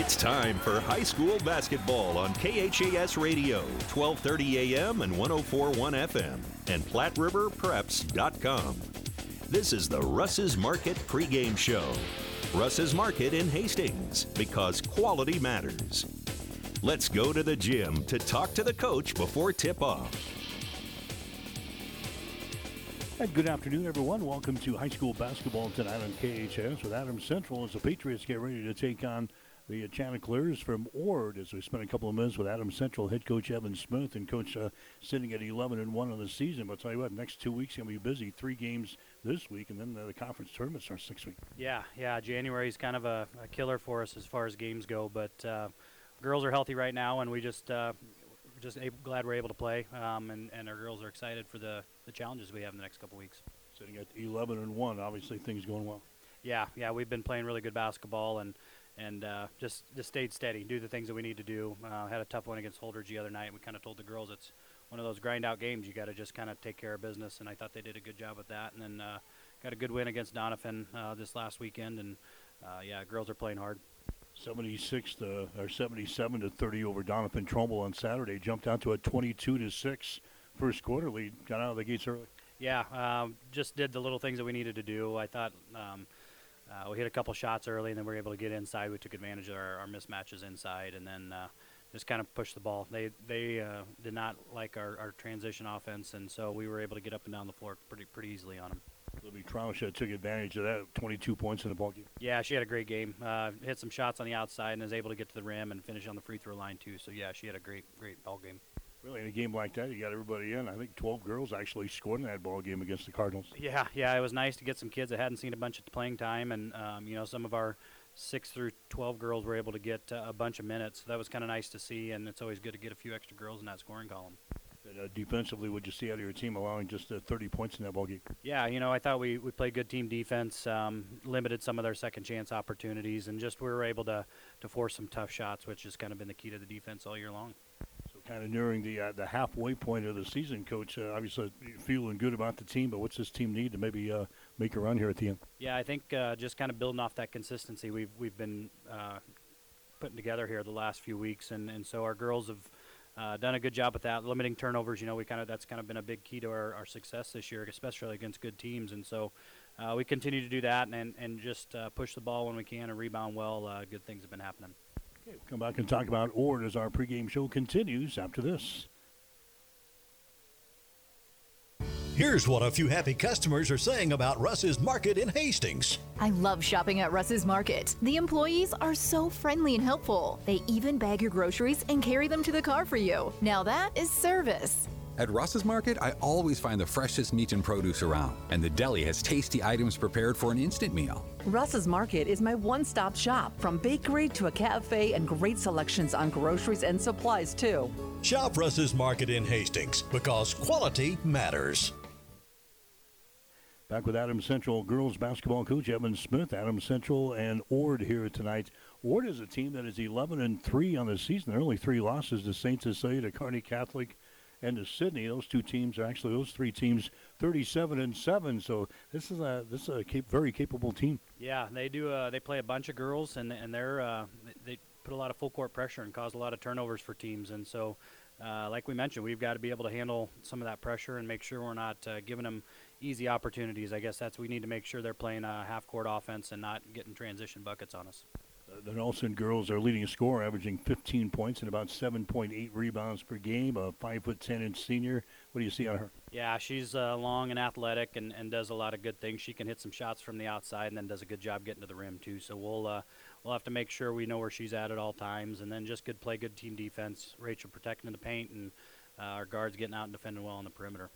It's time for high school basketball on KHAS Radio, 1230 AM and 1041 FM, and PlatteRiverPreps.com. This is the Russ's Market pregame show. Russ's Market in Hastings, because quality matters. Let's go to the gym to talk to the coach before tip off. And good afternoon, everyone. Welcome to high school basketball tonight on KHAS with Adam Central as the Patriots get ready to take on the Chanticleers from Ord as we spent a couple of minutes with Adam Central head coach Evan Smith and coach uh, sitting at 11 and 1 on the season. But I'll tell you what, next two weeks going to be busy. Three games this week, and then the, the conference tournament starts next week. Yeah, yeah. January is kind of a, a, killer for us as far as games go, but uh, girls are healthy right now, and we just uh, just able, glad we're able to play, um, and, and our girls are excited for the, the challenges we have in the next couple weeks. Sitting at 11 and 1, obviously things going well. Yeah, yeah. We've been playing really good basketball, and and uh, just just stayed steady, do the things that we need to do. Uh, had a tough one against Holdrege the other night. We kind of told the girls it's one of those grind out games. You got to just kind of take care of business, and I thought they did a good job with that. And then uh, got a good win against Doniphan uh, this last weekend, and uh, yeah, girls are playing hard. 76 to or 77 to 30 over Doniphan Trumbull on Saturday. Jumped out to a 22 to six first quarter lead. Got out of the gates early. Yeah, um, just did the little things that we needed to do. I thought. Um, uh, we hit a couple shots early, and then we were able to get inside. We took advantage of our, our mismatches inside, and then uh, just kind of pushed the ball. They they uh, did not like our, our transition offense, and so we were able to get up and down the floor pretty pretty easily on them. Libby Troush took advantage of that. 22 points in the ball game. Yeah, she had a great game. Uh, hit some shots on the outside and was able to get to the rim and finish on the free throw line too. So yeah, she had a great great ball game. Really, in a game like that, you got everybody in. I think 12 girls actually scored in that ball game against the Cardinals. Yeah, yeah, it was nice to get some kids that hadn't seen a bunch of playing time, and um, you know, some of our six through 12 girls were able to get uh, a bunch of minutes. So that was kind of nice to see, and it's always good to get a few extra girls in that scoring column. And, uh, defensively, would you see out of your team allowing just uh, 30 points in that ball game? Yeah, you know, I thought we, we played good team defense, um, limited some of their second chance opportunities, and just we were able to, to force some tough shots, which has kind of been the key to the defense all year long kind of nearing the uh, the halfway point of the season, Coach. Uh, obviously, feeling good about the team, but what's this team need to maybe uh, make a run here at the end? Yeah, I think uh, just kind of building off that consistency we've we've been uh, putting together here the last few weeks, and, and so our girls have. Uh, done a good job with that, limiting turnovers. You know, we kind of that's kind of been a big key to our, our success this year, especially against good teams. And so, we continue to do that and and just push the ball when we can and rebound well. good things have been happening. Okay, we'll come back and talk about Ord as our pregame show continues after this. Here's what a few happy customers are saying about Russ's Market in Hastings. I love shopping at Russ's Market. The employees are so friendly and helpful. They even bag your groceries and carry them to the car for you. Now that is service. At Russ's Market, I always find the freshest meat and produce around, and the deli has tasty items prepared for an instant meal. Russ's Market is my one stop shop, from bakery to a cafe and great selections on groceries and supplies, too. Shop Russ's Market in Hastings because quality matters. Back with Adam Central girls basketball coach Evan Smith, Adam Central and Ord here tonight. Ord is a team that is 11 and 3 on the season. There are only three losses to St. Cecilia, to Kearney Catholic, and to Sidney. Those two teams are actually those three teams 37 and seven. So this is a this is a cap- very capable team. Yeah, they do. Uh, they play a bunch of girls, and and they're uh, they put a lot of full court pressure and cause a lot of turnovers for teams. And so, uh, like we mentioned, we've got to be able to handle some of that pressure and make sure we're not uh, giving them easy opportunities. I guess that's we need to make sure they're playing a half court offense and not getting transition buckets on us. The Nelson girls are leading scorer, averaging 15 points and about 7.8 rebounds per game. A five foot 10 inch senior. What do you see on her? Yeah, she's uh, long and athletic and, and does a lot of good things. She can hit some shots from the outside and then does a good job getting to the rim too. So we'll uh, we'll have to make sure we know where she's at at all times, and then just good play, good team defense. Rachel protecting in the paint, and uh, our guards getting out and defending well on the perimeter.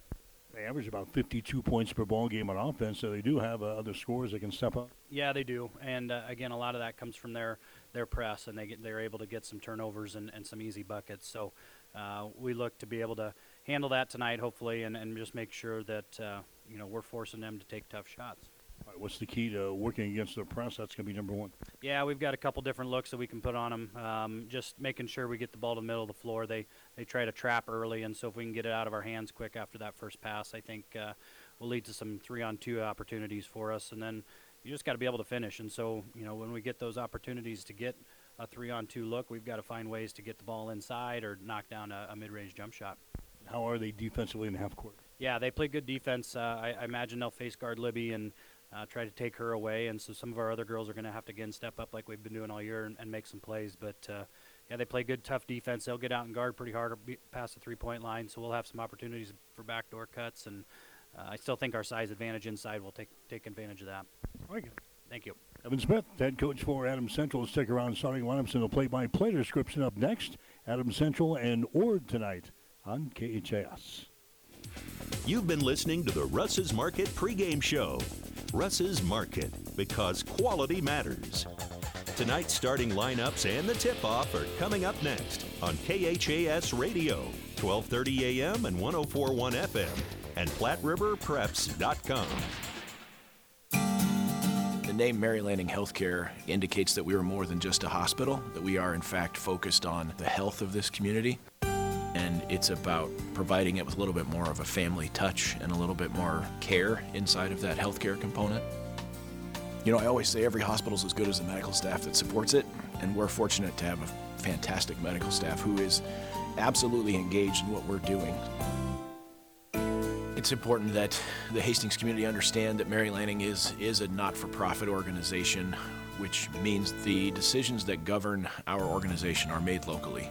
They average about 52 points per ball game on offense, so they do have uh, other scores that can step up. Yeah, they do, and uh, again, a lot of that comes from their their press, and they get they're able to get some turnovers and, and some easy buckets. So uh, we look to be able to handle that tonight, hopefully, and, and just make sure that uh, you know we're forcing them to take tough shots. Right, what's the key to working against the press? That's going to be number one. Yeah, we've got a couple different looks that we can put on them. Um, just making sure we get the ball to the middle of the floor. They they try to trap early, and so if we can get it out of our hands quick after that first pass, I think uh, will lead to some three-on-two opportunities for us. And then you just got to be able to finish. And so you know when we get those opportunities to get a three-on-two look, we've got to find ways to get the ball inside or knock down a, a mid-range jump shot. How are they defensively in the half court? Yeah, they play good defense. Uh, I, I imagine they'll face guard Libby and uh, try to take her away. And so some of our other girls are going to have to again step up like we've been doing all year and, and make some plays. But uh, yeah, they play good, tough defense. They'll get out and guard pretty hard past the three-point line. So we'll have some opportunities for backdoor cuts. And uh, I still think our size advantage inside will take take advantage of that. Very good. Thank you. Evan Smith, head coach for Adam Central. Stick around. Starting lineups and the play-by-play description up next. Adam Central and Ord tonight on KHAS. You've been listening to the Russ's Market pregame show. Russ's Market, because quality matters. Tonight's starting lineups and the tip-off are coming up next on KHAS Radio, 1230 AM and 1041 FM, and PlatteRiverPreps.com. The name Mary Lanning Healthcare indicates that we are more than just a hospital, that we are in fact focused on the health of this community and it's about providing it with a little bit more of a family touch and a little bit more care inside of that healthcare component. You know, I always say every hospital is as good as the medical staff that supports it, and we're fortunate to have a fantastic medical staff who is absolutely engaged in what we're doing. It's important that the Hastings community understand that Mary Lanning is, is a not for profit organization, which means the decisions that govern our organization are made locally.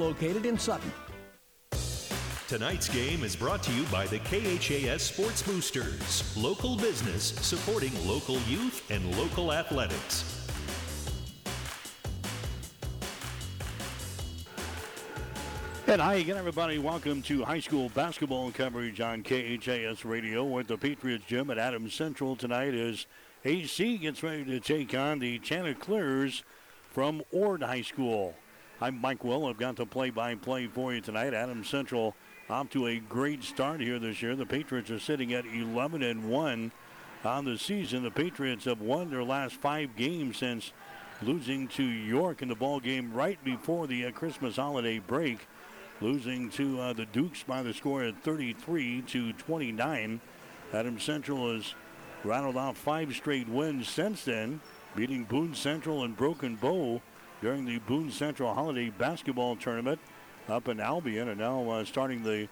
located in Sutton. Tonight's game is brought to you by the KHAS Sports Boosters, local business supporting local youth and local athletics. And hi again, everybody. Welcome to high school basketball coverage on KHAS Radio. We're at the Patriots Gym at Adams Central tonight as AC gets ready to take on the Chanticleers from Ord High School. I'm Mike Will. I've got the play-by-play for you tonight. Adams Central off to a great start here this year. The Patriots are sitting at 11 and 1 on the season. The Patriots have won their last five games since losing to York in the ball game right before the uh, Christmas holiday break, losing to uh, the Dukes by the score of 33 to 29. Adams Central has rattled off five straight wins since then, beating Boone Central and Broken Bow during the Boone Central Holiday Basketball Tournament up in Albion, and now uh, starting the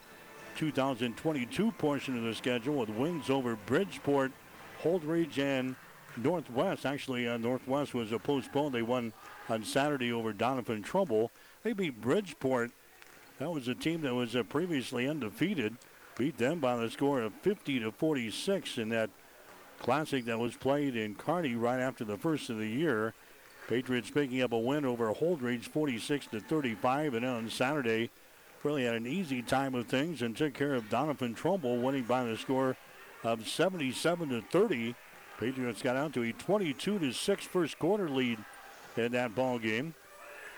2022 portion of the schedule with wins over Bridgeport, Holdrege, and Northwest. Actually, uh, Northwest was a postponed. They won on Saturday over Doniphan Trumbull. They beat Bridgeport. That was a team that was uh, previously undefeated. Beat them by the score of 50 to 46 in that classic that was played in Kearney right after the first of the year. Patriots picking up a win over Holdrege 46 to 35, and on Saturday really had an easy time of things and took care of Doniphan Trumbull, winning by the score of 77 to 30. Patriots got out to a 22 to 6 first quarter lead in that ball game.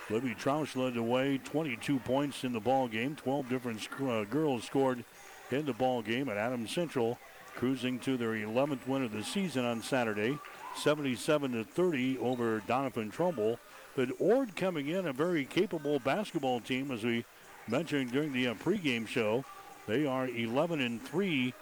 Libby Troush led the way, 22 points in the ball game. 12 different sc- uh, girls scored in the ball game, and Adams Central cruising to their 11th win of the season on Saturday. 77 to 30 over Doniphan Trumbull. But Ord coming in a very capable basketball team, as we mentioned during the uh, pregame show. They are 11 and 3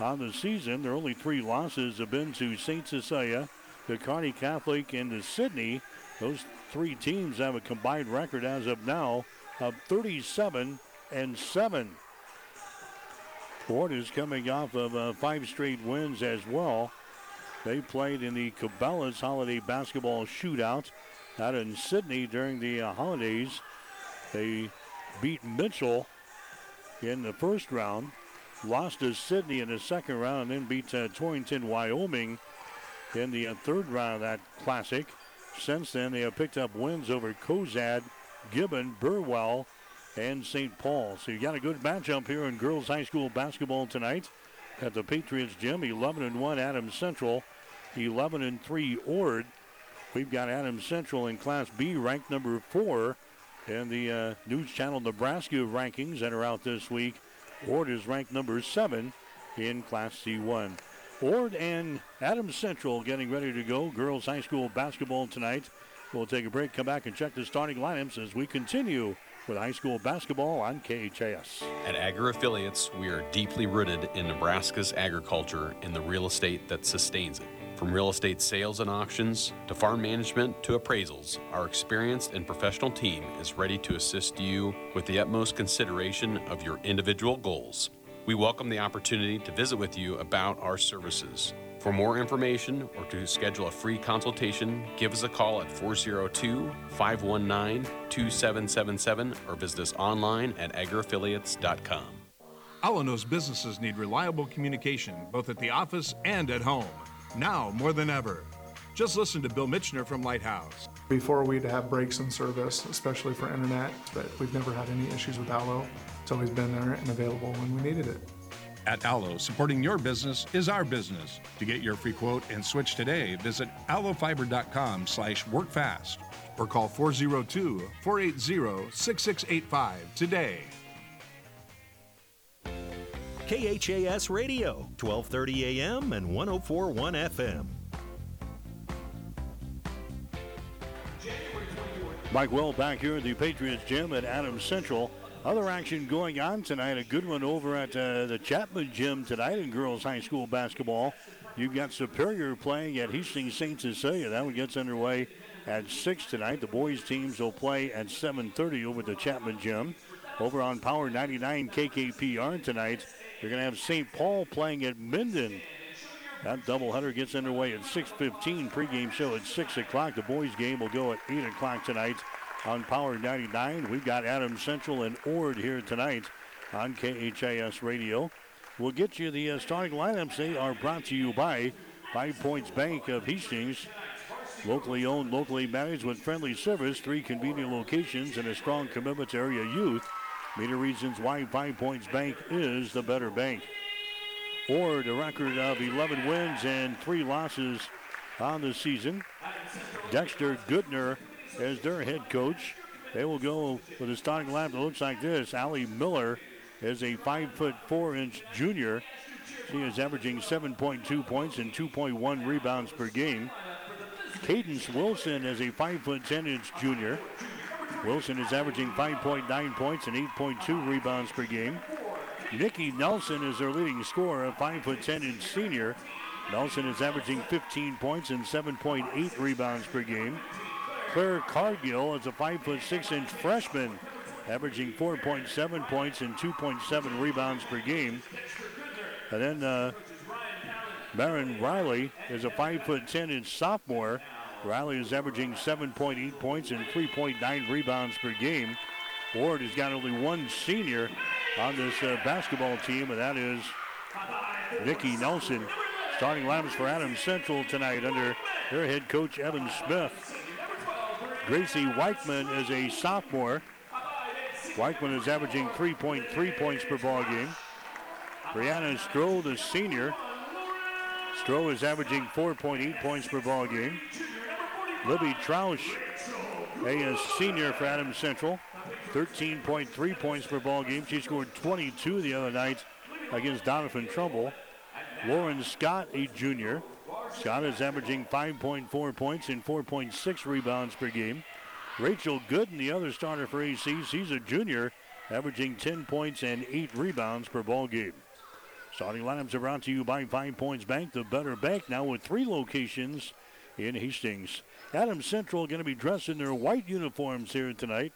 on the season. Their only three losses have been to St. Cecilia, the Kearney Catholic, and the Sidney. Those three teams have a combined record as of now of 37 and 7. Ord is coming off of uh, five straight wins as well. They played in the Cabela's Holiday Basketball Shootout out in Sidney during the uh, holidays. They beat Mitchell in the first round. lost to Sidney in the second round and then beat uh, Torrington, Wyoming in the uh, third round of that classic. Since then, they have picked up wins over Cozad, Gibbon, Burwell, and St. Paul. So you've got a good matchup here in girls high school basketball tonight at the Patriots gym. 11 and 1 Adams Central, 11 and 3 Ord. We've got Adams Central in Class B ranked number four in the uh, News Channel Nebraska rankings that are out this week. Ord is ranked number seven in Class C1. Ord and Adams Central getting ready to go. Girls high school basketball tonight. We'll take a break, come back and check the starting lineups as we continue with high school basketball on KHAS. At Agri Affiliates, we are deeply rooted in Nebraska's agriculture and the real estate that sustains it. From real estate sales and auctions to farm management to appraisals, our experienced and professional team is ready to assist you with the utmost consideration of your individual goals. We welcome the opportunity to visit with you about our services. For more information or to schedule a free consultation, give us a call at 402 519 2777 or visit us online at agriaffiliates.com. Allo knows businesses need reliable communication both at the office and at home. Now more than ever. Just listen to Bill Mitchner from Lighthouse. Before we'd have breaks in service, especially for internet, but we've never had any issues with Allo. It's always been there and available when we needed it. At Allo, supporting your business is our business. To get your free quote and switch today, visit allofiber.com slash workfast or call 402-480-6685 today. KHAS Radio, 1230 AM and 1041 FM. Mike Well back here at the Patriots Gym at Adams Central. Other action going on tonight. A good one over at uh, the Chapman Gym tonight in girls high school basketball. You've got Superior playing at Hastings St. Cecilia. That one gets underway at 6 tonight. The boys teams will play at 7.30 over at the Chapman Gym. Over on Power 99 KKPR tonight, you're going to have St. Paul playing at Minden. That doubleheader gets underway at 6.15. Pregame show at 6 o'clock. The boys game will go at 8 o'clock tonight on Power 99. We've got Adam Central and Ord here tonight on KHAS Radio. We'll get you the uh, starting lineups. They are brought to you by Five Points Bank of Hastings. Locally owned, locally managed with friendly service, three convenient locations, and a strong commitment to area youth. Many reasons why Five Points Bank is the better bank. Ord, a record of 11 wins and three losses on the season. Dexter Goodner as their head coach. They will go with a starting lineup that looks like this. Allie Miller is a five foot four inch junior. She is averaging 7.2 points and 2.1 rebounds per game. Cadence Wilson is a five foot 10 inch junior. Wilson is averaging 5.9 points and 8.2 rebounds per game. Nikki Nelson is their leading scorer, a 5 foot 10 inch senior. Nelson is averaging 15 points and 7.8 rebounds per game. Claire Cargill is a 5 foot 6 inch freshman, averaging 4.7 points and 2.7 rebounds per game. And then uh, Marin Riley is a 5 foot 10 inch sophomore. Riley is averaging 7.8 points and 3.9 rebounds per game. Ord has got only one senior on this uh, basketball team, and that is Nikki Nelson. Starting lineups for Adams Central tonight under their head coach Evan Smith. Gracie Weichman is a sophomore. Weichman is averaging 3.3 points per ball game. Brianna Stroh, the senior. Stroh is averaging 4.8 points per ball game. Libby Troush, a senior for Adams Central, 13.3 points per ball game. She scored 22 the other night against Doniphan Trumbull. Lauren Scott, a junior. Scott is averaging 5.4 points and 4.6 rebounds per game. Rachel Gooden, the other starter for AC, she's a junior, averaging 10 points and 8 rebounds per ball game. Starting lineups are brought to you by Five Points Bank, the better bank, now with three locations in Hastings. Adams Central going to be dressed in their white uniforms here tonight.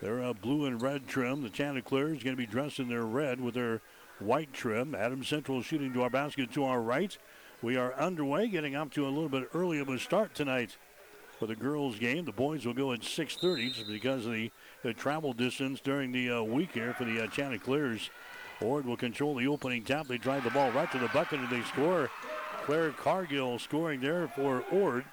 Their uh, blue and red trim. The Chanticleers going to be dressed in their red with their white trim. Adams Central shooting to our basket to our right. We are underway, getting up to a little bit early of a start tonight for the girls' game. The boys will go at 6:30 just because of the, the travel distance during the uh, week here for the uh, Chanticleers. Ord will control the opening tap. They drive the ball right to the bucket and they score. Claire Cargill scoring there for Ord.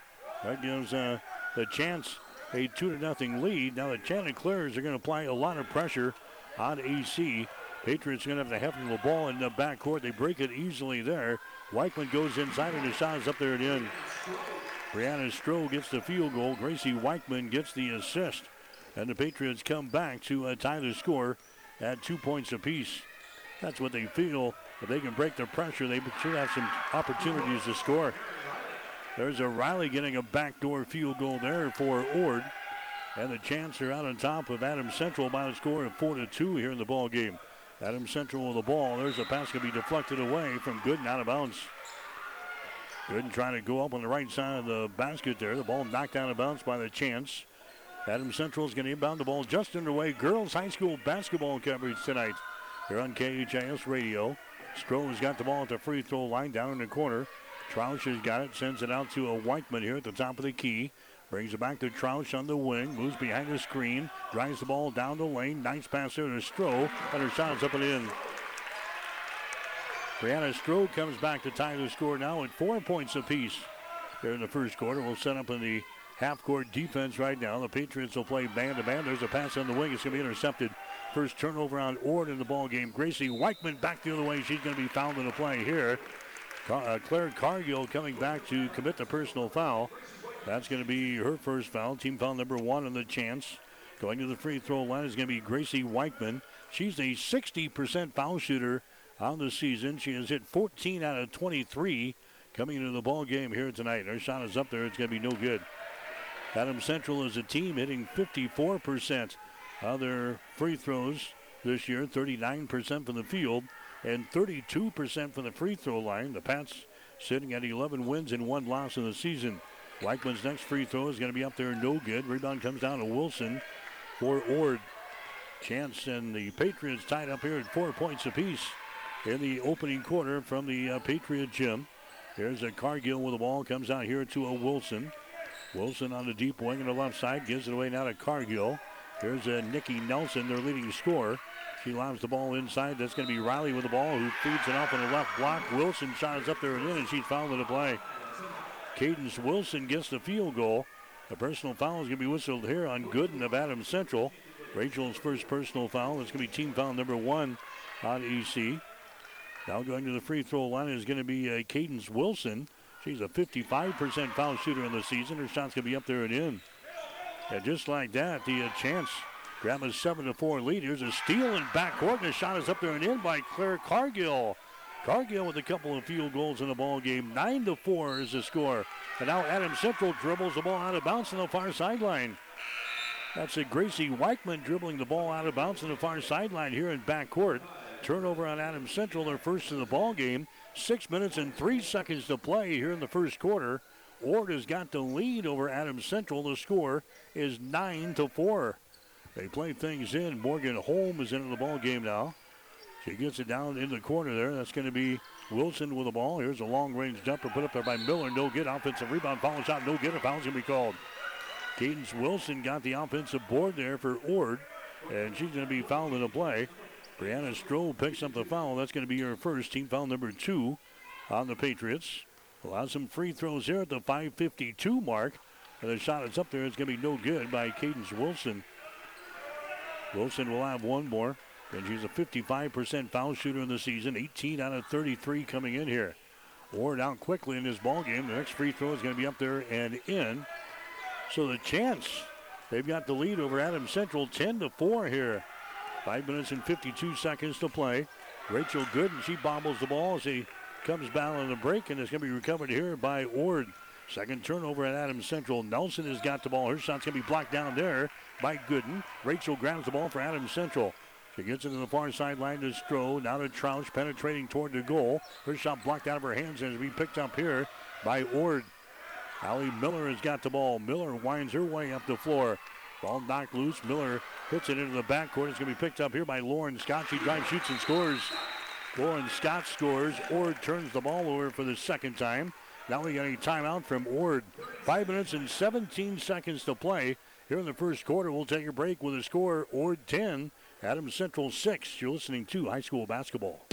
That gives uh, the Chants a 2 to nothing lead. Now the Chanticleers are going to apply a lot of pressure on AC. Patriots going to have to have the ball in the backcourt. They break it easily there. Weichman goes inside and the shot is up there and in. Brianna Stroh gets the field goal. Gracie Weichman gets the assist. And the Patriots come back to uh, tie the score at two points apiece. That's what they feel. If they can break the pressure, they should have some opportunities to score. There's a Riley getting a backdoor field goal there for Ord. And the Chants are out on top of Adams Central by a score of 4 to 2 here in the ball game. Adams Central with the ball. There's a pass going to be deflected away from Gooden out of bounds. Gooden trying to go up on the right side of the basket there. The ball knocked out of bounds by the Chants. Adams Central is going to inbound the ball just underway. Girls High School basketball coverage tonight here on KHAS Radio. Stroh has got the ball at the free throw line down in the corner. Troush has got it, sends it out to a Weichman here at the top of the key. Brings it back to Troush on the wing, moves behind the screen, drives the ball down the lane. Nice pass there to Stroh, and her shot's up and in. Brianna Stroh comes back to tie the score now at four points apiece. Here in the first quarter, we'll set up in the half-court defense right now. The Patriots will play man-to-man. There's a pass on the wing. It's going to be intercepted. First turnover on Ord in the ball game. Gracie Weichman back the other way. She's going to be fouled in the play here. Uh, Claire Cargill coming back to commit the personal foul. That's going to be her first foul. Team foul number one on the Chants. Going to the free throw line is going to be Gracie Weichman. She's a 60% foul shooter on the season. She has hit 14 out of 23 coming into the ball game here tonight. Her shot is up there. It's going to be no good. Adam Central is a team hitting 54% of their free throws this year, 39% from the field and 32% from the free throw line. The Pats sitting at 11 wins and one loss in the season. Weichman's next free throw is going to be up there, no good. Rebound comes down to Wilson for Ord. Chants and the Patriots tied up here at four points apiece in the opening quarter from the uh, Patriot gym. Here's a Cargill with the ball, comes out here to a Wilson. Wilson on the deep wing on the left side, gives it away now to Cargill. Here's a Nikki Nelson, their leading scorer. She lobs the ball inside. That's going to be Riley with the ball, who feeds it off on the left block. Wilson shot up there and in, and she's fouled in the play. Cadence Wilson gets the field goal. The personal foul is going to be whistled here on Gooden of Adams Central. Rachel's first personal foul. It's going to be team foul number one on AC. Now going to the free throw line is going to be uh, Cadence Wilson. She's a 55% foul shooter in the season. Her shot's going to be up there and in. And just like that, the uh, Chants grab a 7 to 4 lead. Here's a steal in backcourt, and the shot is up there and in by Claire Cargill. Cargill with a couple of field goals in the ball game. 9 to 4 is the score. And now Adam Central dribbles the ball out of bounds on the far sideline. That's a Gracie Weichman dribbling the ball out of bounds on the far sideline here in backcourt. Turnover on Adam Central, their first in the ball game. Six minutes and three seconds to play here in the first quarter. Ord has got the lead over Adam Central. The score is nine to four. They play things in. Morgan Holm is into the ball game now. She gets it down in the corner there. That's going to be Wilson with the ball. Here's a long range jumper put up there by Miller. No good. Offensive rebound. Foul shot. No good. A foul's going to be called. Cadence Wilson got the offensive board there for Ord. And she's going to be fouled in the play. Brianna Stroh picks up the foul. That's going to be her first team foul number two on the Patriots. Have some free throws here at the 5.52 mark. And the shot is up there. It's going to be no good by Cadence Wilson. Wilson will have one more. And she's a 55% foul shooter in the season. 18 out of 33 coming in here. Ord out quickly in this ball game. The next free throw is going to be up there and in. So the Chants they've got the lead over Adams Central 10 to 4 here. Five minutes and 52 seconds to play. Rachel Gooden, she bobbles the ball as he comes back on the break, and it's going to be recovered here by Ord. Second turnover at Adams Central. Nelson has got the ball. Her shot's going to be blocked down there by Gooden. Rachel grabs the ball for Adams Central. She gets it to the far sideline to Stroh. Now to Troush penetrating toward the goal. Her shot blocked out of her hands and is being picked up here by Ord. Allie Miller has got the ball. Miller winds her way up the floor. Ball knocked loose. Miller hits it into the backcourt. It's going to be picked up here by Lauren Scott. She drives, shoots, and scores. Lauren Scott scores. Ord turns the ball over for the second time. Now we got a timeout from Ord. Five minutes and 17 seconds to play. Here in the first quarter, we'll take a break with a score Ord 10 Adams Central 6. You're listening to high school basketball.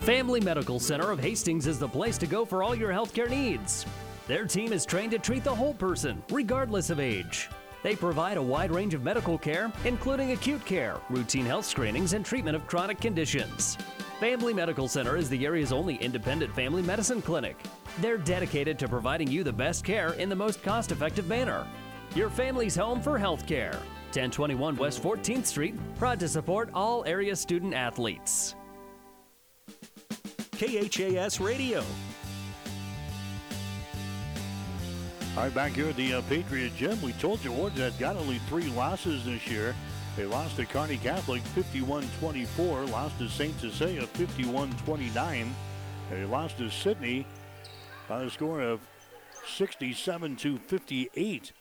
Family Medical Center of Hastings is the place to go for all your healthcare needs. Their team is trained to treat the whole person, regardless of age. They provide a wide range of medical care, including acute care, routine health screenings, and treatment of chronic conditions. Family Medical Center is the area's only independent family medicine clinic. They're dedicated to providing you the best care in the most cost effective manner. Your family's home for health care. 1021 West 14th Street, proud to support all area student athletes. KHAS Radio. All right, back here at the uh, Patriot Gym, we told you Ord had got only three losses this year. They lost to Kearney Catholic 51-24, lost to St. Cecilia 51-29, and they lost to Sidney by a score of 67 to 58.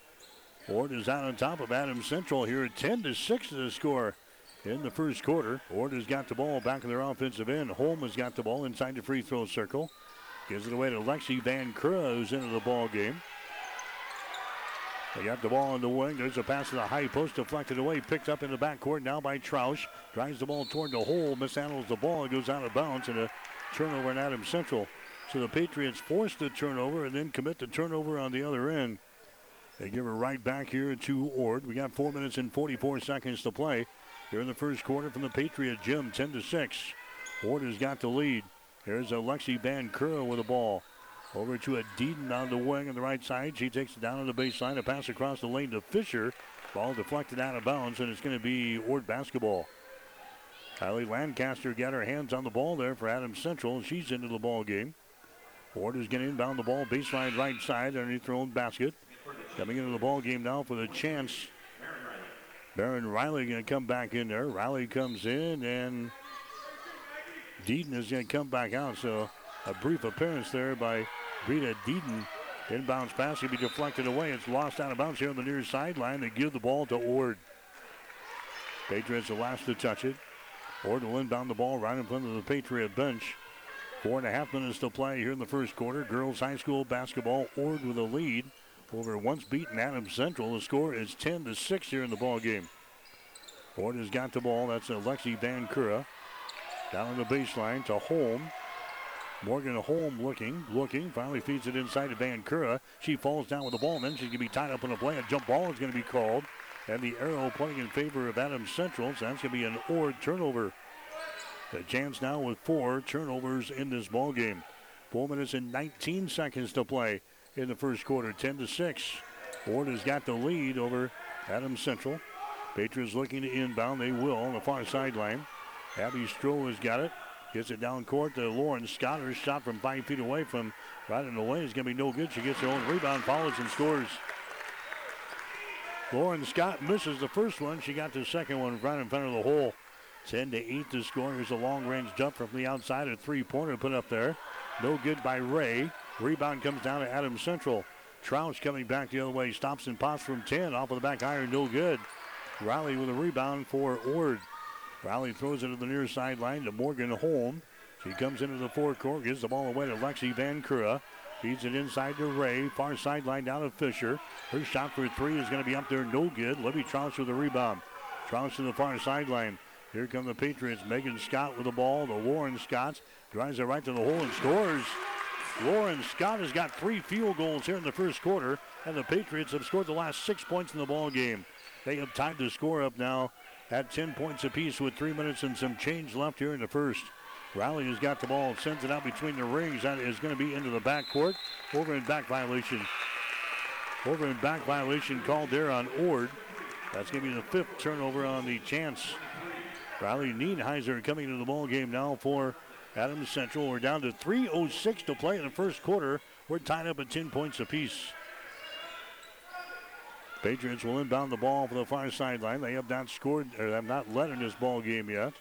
Ord is out on top of Adams Central here, at 10 to 6 to the score in the first quarter. Ord has got the ball back in their offensive end. Holm has got the ball inside the free throw circle. Gives it away to Lexi Van Kura, who's into the ball game. They got the ball on the wing. There's a pass to the high post, deflected away, picked up in the backcourt now by Troush. Drives the ball toward the hole, mishandles the ball. It goes out of bounds and a turnover in Adams Central. So the Patriots force the turnover and then commit the turnover on the other end. They give her right back here to Ord. We got four minutes and 44 seconds to play here in the first quarter from the Patriot Gym, 10 to 6. Ord has got the lead. Here's Alexi Van Kura with the ball. Over to a Deedon on the wing on the right side. She takes it down on the baseline. A pass across the lane to Fisher. Ball deflected out of bounds, and it's going to be Ord basketball. Kylie Lancaster got her hands on the ball there for Adams Central. She's into the ball game. Ord is going to inbound the ball baseline right side underneath their own basket. Coming into the ball game now for the Chants. Baron Riley going to come back in there. Riley comes in and Deedon is going to come back out. So a brief appearance there by Rita Deedon. Inbounds pass will be deflected away. It's lost out of bounds here on the near sideline. They give the ball to Ord. Patriots the last to touch it. Ord will inbound the ball right in front of the Patriot bench. Four and a half minutes to play here in the first quarter. Girls High School basketball. Ord with a lead over once beaten Adams Central. The score is 10 to 6 here in the ball game. Ord has got the ball. That's Alexi Van Kura. Down on the baseline to Holm. Morgan Holm looking, looking, finally feeds it inside to Van Kura. She falls down with the ball, and then going to be tied up on a play. A jump ball is going to be called. And the arrow pointing in favor of Adams Central, so that's going to be an Ord turnover. The Chants now with four turnovers in this ball game. Four minutes and 19 seconds to play in the first quarter, 10 to 6. Ord has got the lead over Adams Central. Patriots looking to inbound. They will on the far sideline. Abby Stroh has got it. Gets it down court to Lauren Scott. Her shot from five feet away from right in the lane is going to be no good. She gets her own rebound, follows, and scores. Lauren Scott misses the first one. She got the second one right in front of the hole. 10 to 8 to score. Here's a long range jump from the outside. A three pointer put up there. No good by Ray. Rebound comes down to Adams Central. Troush coming back the other way. Stops and pops from 10. Off of the back iron. No good. Riley with a rebound for Ord. Riley throws it to the near sideline to Morgan Holm. She comes into the forecourt, gives the ball away to Lexi Van Kura. Feeds it inside to Ray. Far sideline down to Fisher. Her shot for three is going to be up there, no good. Libby Troush with the rebound. Troush to the far sideline. Here come the Patriots. Megan Scott with the ball. The Lauren Scotts drives it right to the hole and scores. Lauren Scott has got three field goals here in the first quarter, and the Patriots have scored the last six points in the ball game. They have tied the score up now at 10 points apiece with three minutes and some change left here in the first. Riley has got the ball, sends it out between the rings. That is going to be into the backcourt. Over in back violation. Over in back violation called there on Ord. That's going to be the fifth turnover on the Chants. Riley Nienheiser coming into the ball game now for Adams Central. We're down to 3.06 to play in the first quarter. We're tied up at 10 points apiece. Patriots will inbound the ball for the far sideline. They have not scored or have not led in this ball game yet.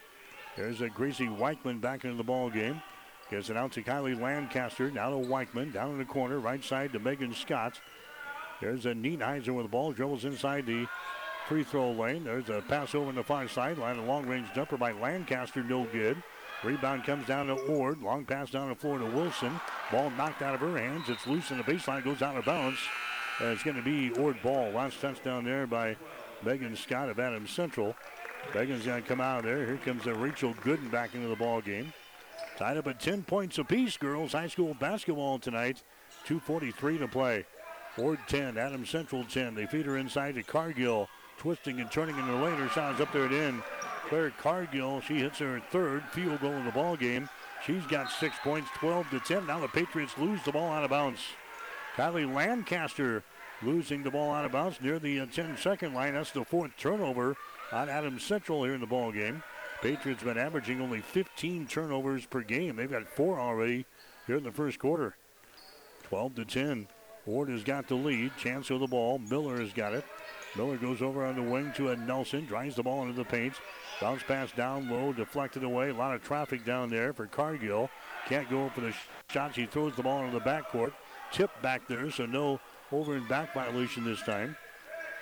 There's a Gracie Weichman back into the ball game. Gets it out to Kylie Lancaster. Now to Weichman. Down in the corner. Right side to Megan Scott. There's a Nienheiser with the ball. Dribbles inside the free throw lane. There's a pass over in the far sideline. A long range jumper by Lancaster. No good. Rebound comes down to Ord. Long pass down the floor to Wilson. Ball knocked out of her hands. It's loose in the baseline. Goes out of bounds. Uh, it's going to be Ord ball. Last touchdown there by Megan Scott of Adams Central. Megan's going to come out of there. Here comes Rachel Gooden back into the ball game. Tied up at 10 points apiece, girls. High school basketball tonight. 2.43 to play. Ord 10, Adams Central 10. They feed her inside to Cargill. Twisting and turning in the lane. Her shot's up there at end. Claire Cargill, she hits her third field goal in the ball game. She's got six points, 12 to 10. Now the Patriots lose the ball out of bounds. Kylie Lancaster losing the ball out of bounds near the uh, 10 second line. That's the fourth turnover on Adams Central here in the ball game. Patriots been averaging only 15 turnovers per game. They've got four already here in the first quarter. 12 to 10. Ord has got the lead. Chants of the ball. Miller has got it. Miller goes over on the wing to a Nelson. Drives the ball into the paint. Bounce pass down low, deflected away. A lot of traffic down there for Cargill. Can't go for the shot. She throws the ball into the backcourt. Tip back there, so no over and back violation this time.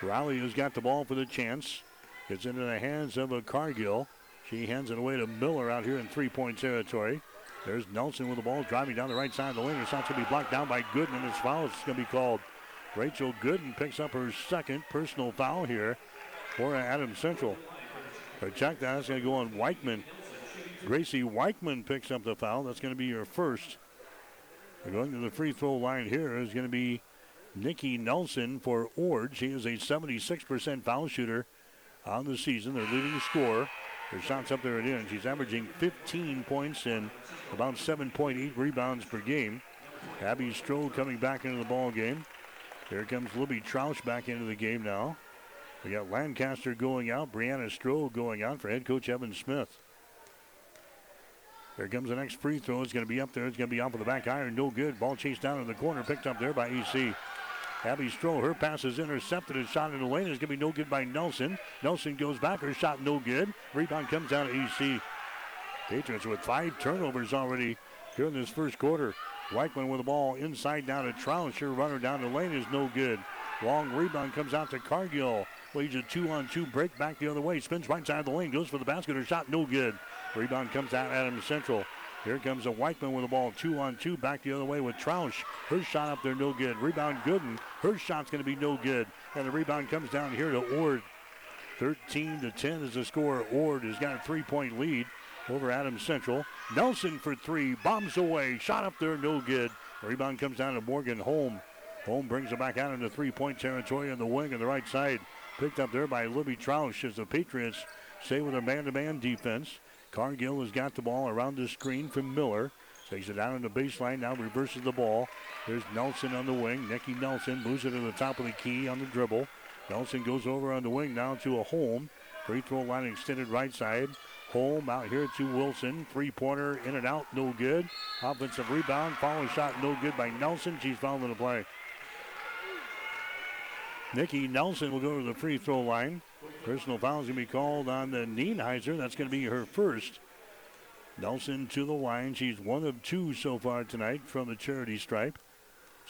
Riley has got the ball for the Chants. It's into the hands of a Cargill. She hands it away to Miller out here in three-point territory. There's Nelson with the ball driving down the right side of the lane. Her shot's going to be blocked down by Gooden, and his foul is going to be called. Rachel Gooden picks up her second personal foul here for Adams Central. But check that. That's going to go on Weichman. Gracie Weichman picks up the foul. That's going to be your first. Going to the free throw line here is going to be Nikki Nelson for Ord. She is a 76% foul shooter on the season. Their leading scorer. Her shot's up there at end. She's averaging 15 points and about 7.8 rebounds per game. Abby Stroh coming back into the ball game. Here comes Libby Troush back into the game now. We got Lancaster going out, Brianna Stroh going out for head coach Evan Smith. There comes the next free throw. It's going to be up there. It's going to be off of the back iron. No good. Ball chased down in the corner. Picked up there by AC. Abby Stroh, her pass is intercepted. A shot in the lane is going to be no good by Nelson. Nelson goes back. Her shot no good. Rebound comes down to AC. Patriots with five turnovers already here in this first quarter. Weichman with the ball inside down to Troush. Her runner down the lane is no good. Long rebound comes out to Cargill. Leads a two on two break back the other way. Spins right side of the lane. Goes for the basket. Her shot no good. Rebound comes out Adams Central. Here comes a Weichman with the ball, two on two, back the other way with Troush. Her shot up there, no good. Rebound Gooden. Her shot's going to be no good. And the rebound comes down here to Ord. 13 to 10 is the score. Ord has got a three-point lead over Adams Central. Nelson for three, bombs away, shot up there, no good. Rebound comes down to Morgan Holm. Holm brings it back out into three-point territory on the wing on the right side. Picked up there by Libby Troush as the Patriots stay with a man-to-man defense. Cargill has got the ball around the screen from Miller. Takes it down on the baseline, now reverses the ball. There's Nelson on the wing. Nikki Nelson moves it to the top of the key on the dribble. Nelson goes over on the wing now to a Holm. Free throw line extended right side. Holm out here to Wilson. Three pointer in and out, no good. Offensive rebound, follow shot, no good by Nelson. She's fouled in the play. Nikki Nelson will go to the free throw line. Personal foul is going to be called on the Nienheiser. That's going to be her first. Nelson to the line. She's one of two so far tonight from the charity stripe.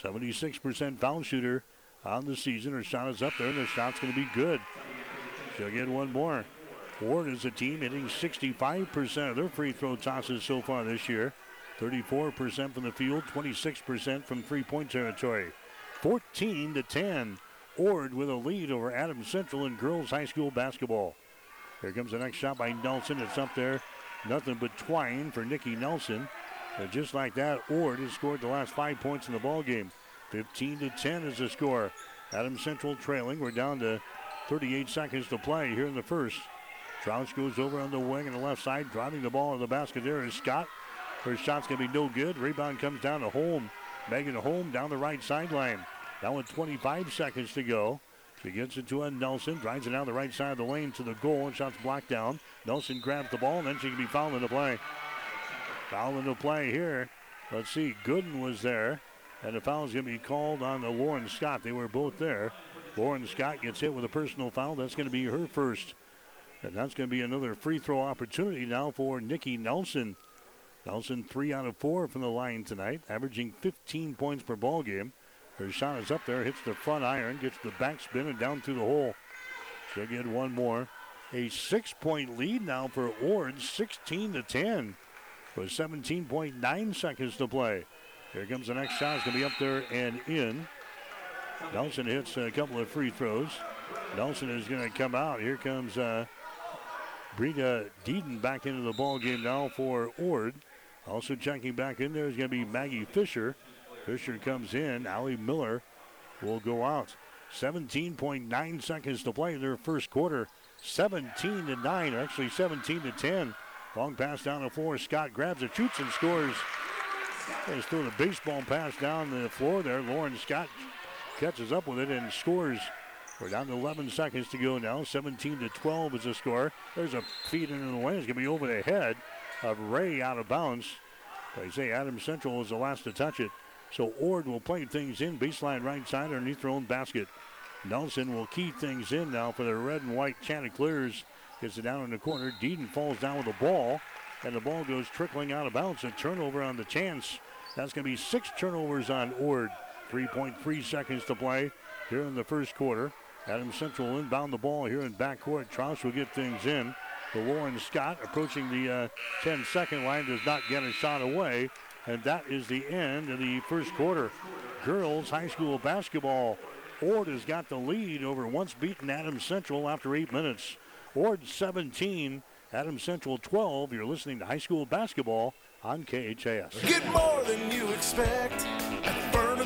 76% foul shooter on the season. Her shot is up there, and the shot's going to be good. She'll get one more. Ord is a team hitting 65% of their free throw tosses so far this year. 34% from the field, 26% from three-point territory. 14 to 10. Ord with a lead over Adams Central in girls high school basketball. Here comes the next shot by Nelson. It's up there. Nothing but twine for Nikki Nelson. And just like that, Ord has scored the last five points in the ball game. 15 to 10 is the score. Adams Central trailing. We're down to 38 seconds to play here in the first. Troush goes over on the wing on the left side, driving the ball in the basket. There is Scott. Her shot's going to be no good. Rebound comes down to Holm. Megan Holm down the right sideline. Now with 25 seconds to go. She gets it to a Nelson, drives it down the right side of the lane to the goal, and shots blocked down. Nelson grabs the ball, and then she can be fouled into play. Foul into play here. Let's see, Gooden was there, and the foul is going to be called on the Lauren Scott. They were both there. Lauren Scott gets hit with a personal foul. That's going to be her first. And that's going to be another free throw opportunity now for Nikki Nelson. Nelson, three out of four from the line tonight, averaging 15 points per ball game. Her shot is up there, hits the front iron, gets the backspin and down through the hole. She'll get one more. A six-point lead now for Ord, 16 to 10, with 17.9 seconds to play. Here comes the next shot. It's going to be up there and in. Nelson hits a couple of free throws. Nelson is going to come out. Here comes uh, Brita Deedon back into the ball game now for Ord. Also checking back in there is going to be Maggie Fisher. Fisher comes in. Allie Miller will go out. 17.9 seconds to play in their first quarter. 17 to 9, or actually 17 to 10. Long pass down the floor. Scott grabs it, shoots, and scores. Just throwing a baseball pass down the floor there. Lauren Scott catches up with it and scores. We're down to 11 seconds to go now. 17 to 12 is the score. There's a feed into the way. It's going to be over the head of Ray out of bounds. They say Adam Central was the last to touch it. So Ord will play things in baseline right side underneath their own basket. Nelson will key things in now for the red and white Chanticleers. Gets it down in the corner. Deaton falls down with the ball, and the ball goes trickling out of bounds. A turnover on the Chants. That's going to be six turnovers on Ord. 3.3 seconds to play here in the first quarter. Adam Central inbound the ball here in backcourt. Troush will get things in. The Lauren Scott approaching the uh, 10 second line does not get a shot away. And that is the end of the first quarter. Girls high school basketball. Ord has got the lead over once beaten Adams Central after eight minutes. Ord 17, Adams Central 12. You're listening to high school basketball on KHAS. Get more than you expect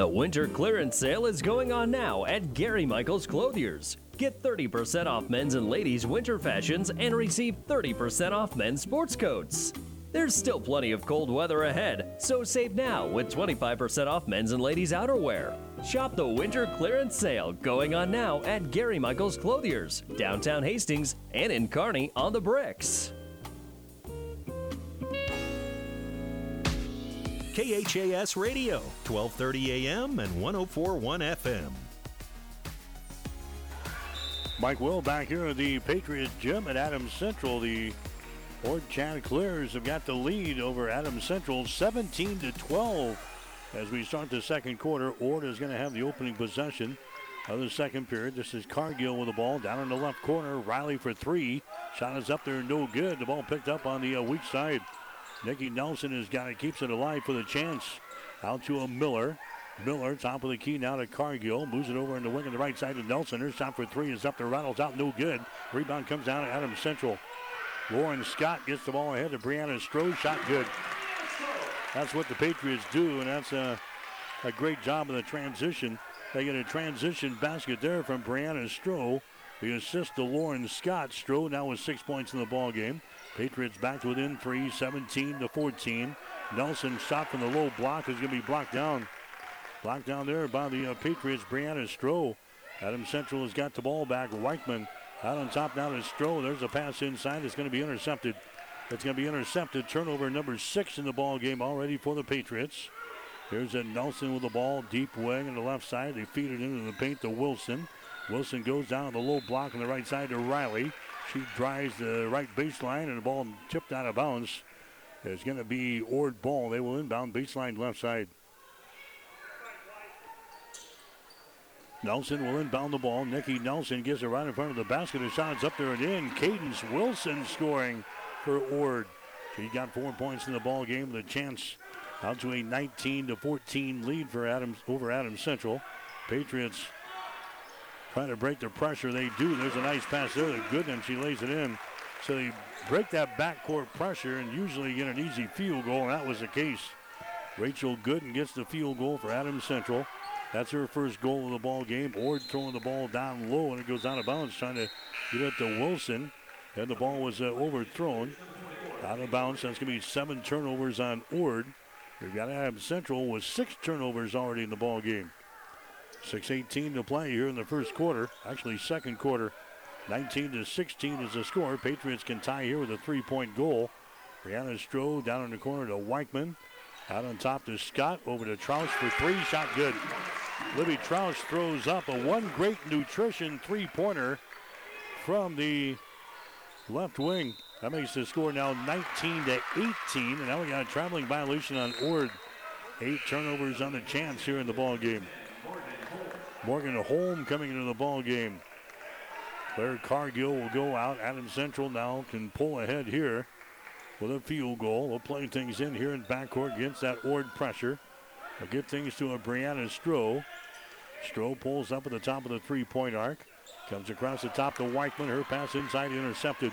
The winter clearance sale is going on now at Gary Michaels Clothiers. Get 30% off men's and ladies' winter fashions and receive 30% off men's sports coats. There's still plenty of cold weather ahead, so save now with 25% off men's and ladies' outerwear. Shop the winter clearance sale going on now at Gary Michaels Clothiers, downtown Hastings, and in Kearney on the bricks. KHAS Radio, 1230 AM and 1041 FM. Mike Will back here at the Patriot Gym at Adams Central. The Ord Chanticleers have got the lead over Adams Central 17 to 12. As we start the second quarter, Ord is going to have the opening possession of the second period. This is Cargill with the ball down in the left corner. Riley for three. Shot is up there, no good. The ball picked up on the uh, weak side. Nikki Nelson has got it, keeps it alive for the Chants. Out to a Miller. Miller, top of the key now to Cargill. Moves it over in the wing on the right side to Nelson. Her shot for three is up to Rattles out, no good. Rebound comes down to Adam Central. Lauren Scott gets the ball ahead to Brianna Stroh. Shot good. That's what the Patriots do, and that's a, a great job in the transition. They get a transition basket there from Brianna Stroh. The assist to Lauren Scott. Stroh now with six points in the ball game. Patriots back within three, 17 to 14. Nelson shot from the low block is going to be blocked down. Blocked down there by the uh, Patriots, Brianna Stroh. Adam Central has got the ball back. Weichman out on top now to Stroh. There's a pass inside. It's going to be intercepted. It's going to be intercepted. Turnover number six in the ball game already for the Patriots. Here's a Nelson with the ball, deep wing on the left side. They feed it into the paint to Wilson. Wilson goes down the low block on the right side to Riley. She drives the right baseline and the ball tipped out of bounds. It's going to be Ord ball. They will inbound baseline left side. Nelson will inbound the ball. Nikki Nelson gets it right in front of the basket. The shot's up there and in. Cadence Wilson scoring for Ord. She got four points in the ball game with a chance out to a 19 to 14 lead for Adams over Adams Central. Patriots trying to break the pressure. They do. There's a nice pass there to Gooden. She lays it in. So they break that backcourt pressure and usually get an easy field goal, and that was the case. Rachel Gooden gets the field goal for Adams Central. That's her first goal of the ball game. Ord throwing the ball down low, and it goes out of bounds, trying to get it to Wilson. And the ball was uh, overthrown. Out of bounds. That's going to be seven turnovers on Ord. We've got Adams Central with six turnovers already in the ball game. 6.18 to play here in the first quarter. Actually, second quarter. 19 to 16 is the score. Patriots can tie here with a three point goal. Brianna Stroh down in the corner to Weichman. Out on top to Scott. Over to Troush for three. Shot good. Libby Troush throws up a one great nutrition three pointer from the left wing. That makes the score now 19 to 18. And now we got a traveling violation on Ord. Eight turnovers on the Chants here in the ball game. Morgan Holm coming into the ball game. Claire Cargill will go out. Adam Central now can pull ahead here with a field goal. We'll play things in here in backcourt against that Ord pressure. They'll get things to a Brianna Stroh. Stroh pulls up at the top of the three-point arc. Comes across the top to Weichman. Her pass inside intercepted.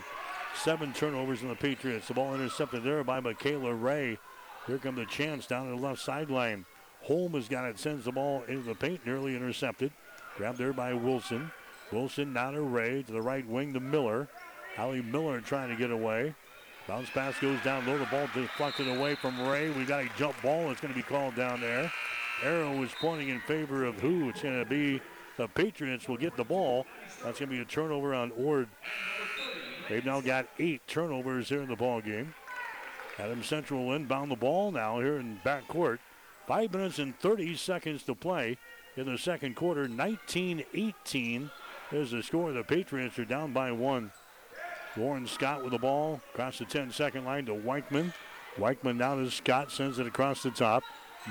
Seven turnovers in the Patriots. The ball intercepted there by Michaela Ray. Here comes the Chants down the left sideline. Holm has got it, sends the ball into the paint, nearly intercepted. Grabbed there by Wilson. Wilson now to Ray to the right wing to Miller. Allie Miller trying to get away. Bounce pass goes down low. The ball deflected away from Ray. We got a jump ball. It's going to be called down there. Arrow is pointing in favor of who? It's going to be the Patriots will get the ball. That's going to be a turnover on Ord. They've now got eight turnovers here in the ball game. Adam Central inbound the ball now here in backcourt. Five minutes and 30 seconds to play in the second quarter. 19-18 is the score. The Patriots are down by one. Lauren Scott with the ball across the 10-second line to Weichman. Weichman now to Scott, sends it across the top.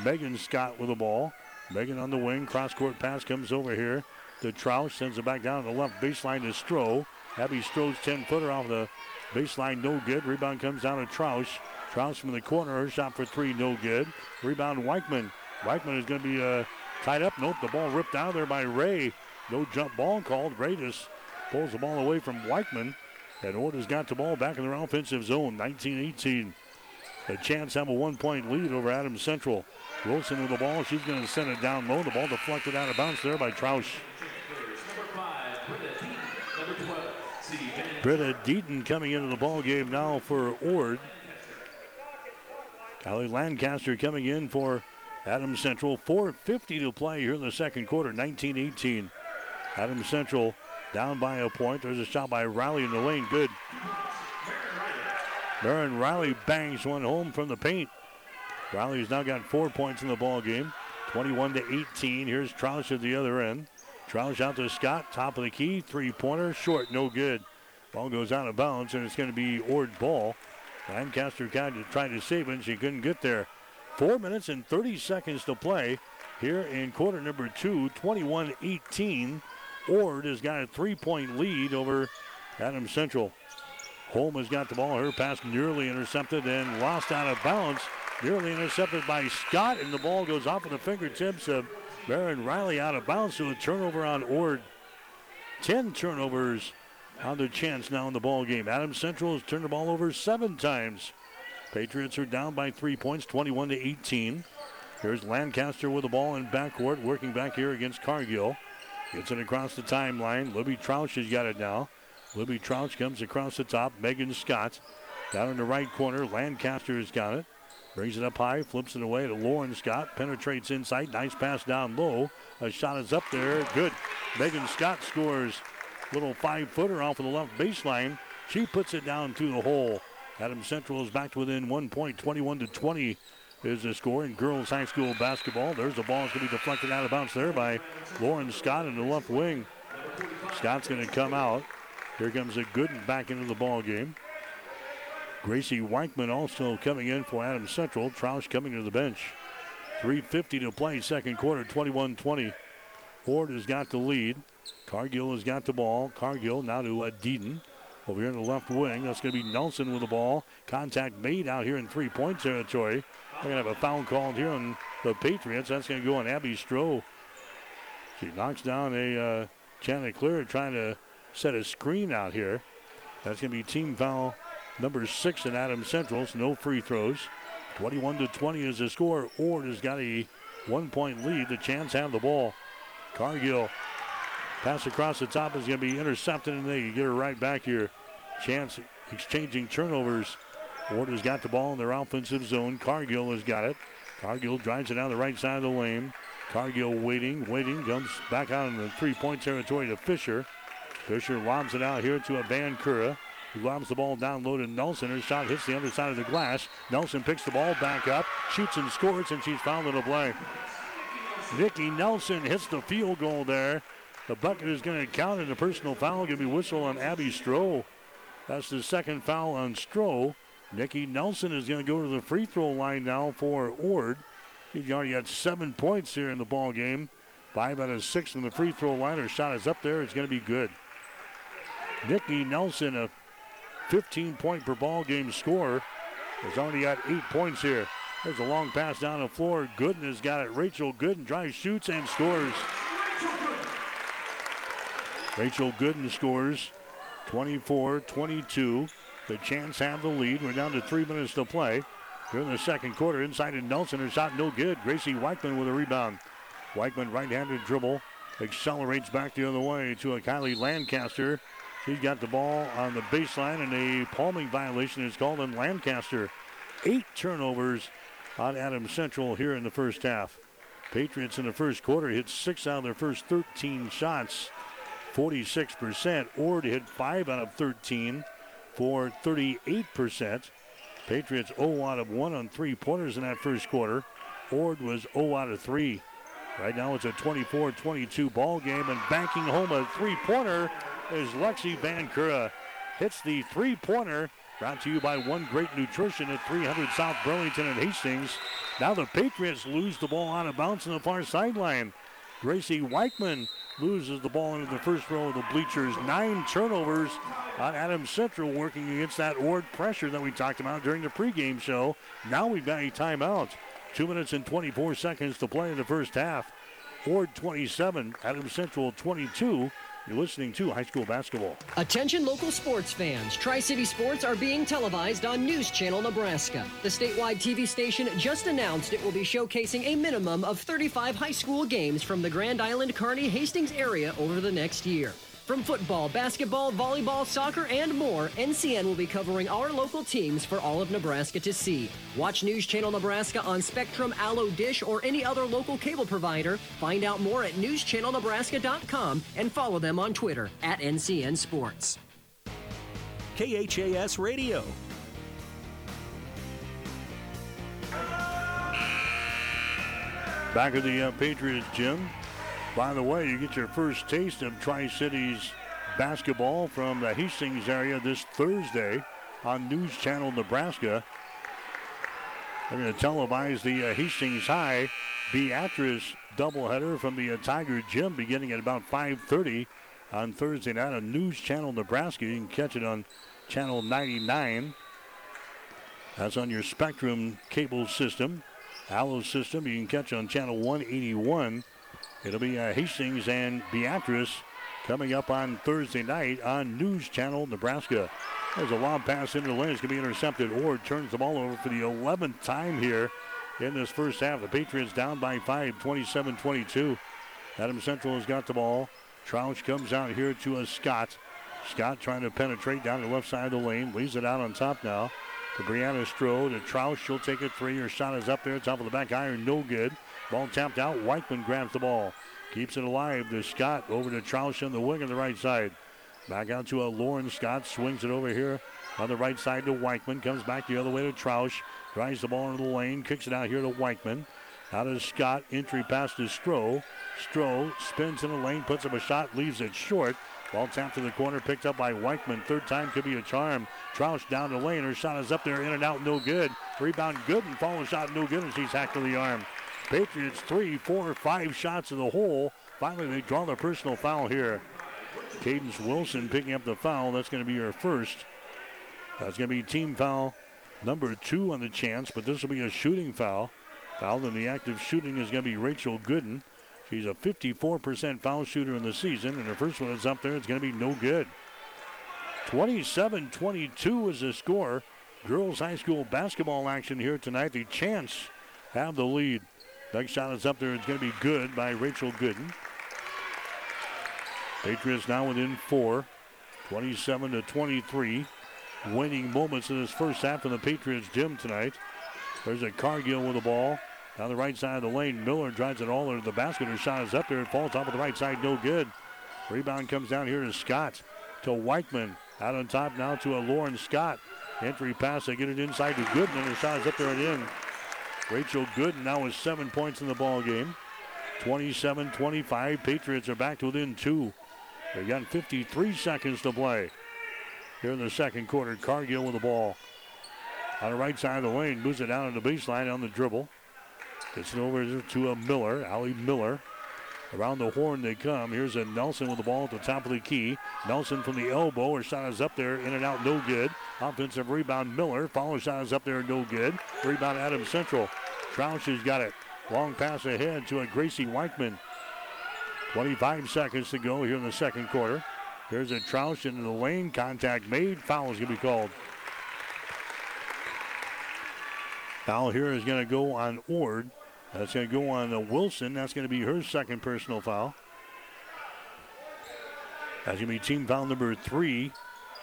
Megan Scott with the ball. Megan on the wing. Cross-court pass comes over here The Troush. Sends it back down to the left baseline to Stroh. Abby Stroh's 10-footer off the baseline, no good. Rebound comes down to Troush. Troush from the corner. Her shot for three, no good. Rebound Weichman. Weichman is going to be uh, tied up. Nope, the ball ripped out of there by Ray. No jump ball called. Ray just pulls the ball away from Weichman. And Orta's got the ball back in their offensive zone, 19-18. A chance to have a one-point lead over Adams Central. Wilson with the ball. She's going to send it down low. The ball deflected out of bounds there by Troush. Britta Deaton coming into the ball game now for Ord. Kylie Lancaster coming in for Adams Central. 4.50 to play here in the second quarter, 19-18. Adams Central down by a point. There's a shot by Riley in the lane. Good. Baron Riley bangs one home from the paint. Riley's now got four points in the ball game. 21 to 18. Here's Troush at the other end. Troush out to Scott, top of the key, three-pointer, short, no good. Ball goes out of bounds, and it's going to be Ord ball. Lancaster of tried to save it, and she couldn't get there. Four minutes and 30 seconds to play here in quarter number two, 21-18. Ord has got a three-point lead over Adams Central. Holm has got the ball. Her pass nearly intercepted and lost out of bounds. Nearly intercepted by Scott, and the ball goes off of the fingertips of Baron Riley out of bounds. So a turnover on Ord. Ten turnovers on Chants now in the ball game. Adams Central has turned the ball over seven times. Patriots are down by three points, 21 to 18. Here's Lancaster with the ball in backcourt, working back here against Cargill. Gets it across the timeline. Libby Troush has got it now. Libby Troush comes across the top. Megan Scott down in the right corner. Lancaster has got it. Brings it up high, flips it away to Lauren Scott. Penetrates inside. Nice pass down low. A shot is up there. Good. Megan Scott scores. Little five footer off of the left baseline. She puts it down to the hole. Adam Central is back to within one point. 21 to 20 is the score in girls high school basketball. There's the ball. It's going to be deflected out of bounds there by Lauren Scott in the left wing. Scott's going to come out. Here comes a good back into the ball game. Gracie Weichman also coming in for Adam Central. Troush coming to the bench. 3.50 to play, second quarter, 21 20. Ford has got the lead. Cargill has got the ball. Cargill now to uh, Deaton. Over here in the left wing, that's going to be Nelson with the ball. Contact made out here in three point territory. They're going to have a foul called here on the Patriots. That's going to go on Abby Stroh. She knocks down a uh, Chanticleer trying to set a screen out here. That's going to be team foul number six in Adams Central. So no free throws. 21 to 20 is the score. Ord has got a one point lead. The Chants have the ball. Cargill pass across the top is going to be intercepted, and they get her right back here. Chants exchanging turnovers. Ord has got the ball in their offensive zone. Cargill has got it. Cargill drives it down the right side of the lane. Cargill waiting, waiting, comes back out in the three-point territory to Fisher. Fisher lobs it out here to a Van Kura. He lobs the ball down low to Nelson. Her shot hits the other side of the glass. Nelson picks the ball back up, shoots and scores, and she's fouled in a play. Nikki Nelson hits the field goal there. The bucket is going to count, and the personal foul going to be whistled on Abby Stroh. That's the second foul on Stroh. Nikki Nelson is going to go to the free throw line now for Ord. He's already got seven points here in the ball game. Five out of six from the free throw line. Her shot is up there. It's going to be good. Nikki Nelson, a 15 point per ball game scorer, has already got eight points here. There's a long pass down the floor. Gooden has got it. Rachel Gooden drives, shoots, and scores. Rachel Gooden scores 24 22. The Chants have the lead. We're down to three minutes to play. Here in the second quarter, inside to Nelson. Her shot no good. Gracie Weichman with a rebound. Weichman right handed dribble. Accelerates back the other way to a Kylie Lancaster. She's got the ball on the baseline, and a palming violation is called on Lancaster. Eight turnovers on Adams Central here in the first half. Patriots in the first quarter hit six out of their first 13 shots, 46%. Ord hit five out of 13 for 38%. Patriots 0 out of 1 on three pointers in that first quarter. Ord was 0 out of 3. Right now it's a 24 22 ball game, and banking home a three pointer is Lexi Van Kura. Hits the three pointer. Brought to you by One Great Nutrition at 300 South Burlington and Hastings. Now the Patriots lose the ball out of bounds on the far sideline. Gracie Weichman loses the ball into the first row of the bleachers. Nine turnovers on Adams Central working against that Ord pressure that we talked about during the pregame show. Now we've got a timeout. Two minutes and 24 seconds to play in the first half. Ord 27, Adams Central 22. You're listening to high school basketball. Attention local sports fans. Tri City Sports are being televised on News Channel Nebraska. The statewide TV station just announced it will be showcasing a minimum of 35 high school games from the Grand Island Kearney Hastings area over the next year. From football, basketball, volleyball, soccer, and more, NCN will be covering our local teams for all of Nebraska to see. Watch News Channel Nebraska on Spectrum, Allo Dish, or any other local cable provider. Find out more at newschannelnebraska.com and follow them on Twitter at NCN Sports. KHAS Radio. Back at the uh, Patriots gym. By the way, you get your first taste of Tri Cities basketball from the Hastings area this Thursday on News Channel Nebraska. They're going to televise the uh, Hastings High Beatrice doubleheader from the uh, Tiger Gym beginning at about 5:30 on Thursday night on News Channel Nebraska. You can catch it on Channel 99. That's on your Spectrum cable system. Allo system you can catch on Channel 181. It'll be uh, Hastings and Beatrice coming up on Thursday night on News Channel Nebraska. There's a long pass into the lane. It's going to be intercepted. Ord turns the ball over for the 11th time here in this first half. The Patriots down by five, 27 22. Adam Central has got the ball. Troush comes out here to a Scott. Scott trying to penetrate down the left side of the lane. Leaves it out on top now to Brianna Stroh. To Troush. She'll take a three. Her shot is up there. Top of the back iron. No good. Ball tapped out. Weichman grabs the ball. Keeps it alive to Scott. Over to Troush on the wing on the right side. Back out to a Lauren Scott. Swings it over here on the right side to Weichman. Comes back the other way to Troush. Drives the ball into the lane. Kicks it out here to Weichman. Out of Scott. Entry pass to Stroh. Stroh spins in the lane. Puts up a shot. Leaves it short. Ball tapped to the corner. Picked up by Weichman. Third time could be a charm. Troush down the lane. Her shot is up there. In and out. No good. Rebound good. And follow shot no good. And she's hacked to the arm. Patriots three, four, five shots in the hole. Finally, they draw the personal foul here. Cadence Wilson picking up the foul. That's going to be her first. That's going to be team foul number two on the Chants, but this will be a shooting foul. Foul in the active shooting is going to be Rachel Gooden. She's a 54% foul shooter in the season, and her first one is up there. It's going to be no good. 27 22 is the score. Girls High School basketball action here tonight. The Chants have the lead. Next shot is up there. It's going to be good by Rachel Gooden. Patriots now within four, 27 to 23. Winning moments in this first half in the Patriots gym tonight. There's a Cargill with the ball. Down the right side of the lane, Miller drives it all into the basket. Her shot is up there. It falls off of the right side. No good. Rebound comes down here to Scott. To Weichman. Out on top now to a Lauren Scott. Entry pass. They get it inside to Gooden. And her shot is up there and in. Rachel Gooden now with seven points in the ball game. 27-25. Patriots are back to within two. They've got 53 seconds to play. here in the second quarter. Cargill with the ball. On the right side of the lane, moves it down to the baseline on the dribble. Gets it over to a Miller, Allie Miller. Around the horn they come. Here's a Nelson with the ball at the top of the key. Nelson from the elbow. Her shot is up there, in and out, no good. Offensive rebound, Miller. Follow shot is up there, no good. Rebound, Adams Central. Troush has got it. Long pass ahead to a Gracie Weichman. 25 seconds to go here in the second quarter. Here's a Troush into the lane. Contact made. Foul is going to be called. Foul here is going to go on Ord. That's going to go on Wilson. That's going to be her second personal foul. That's going to be team foul number three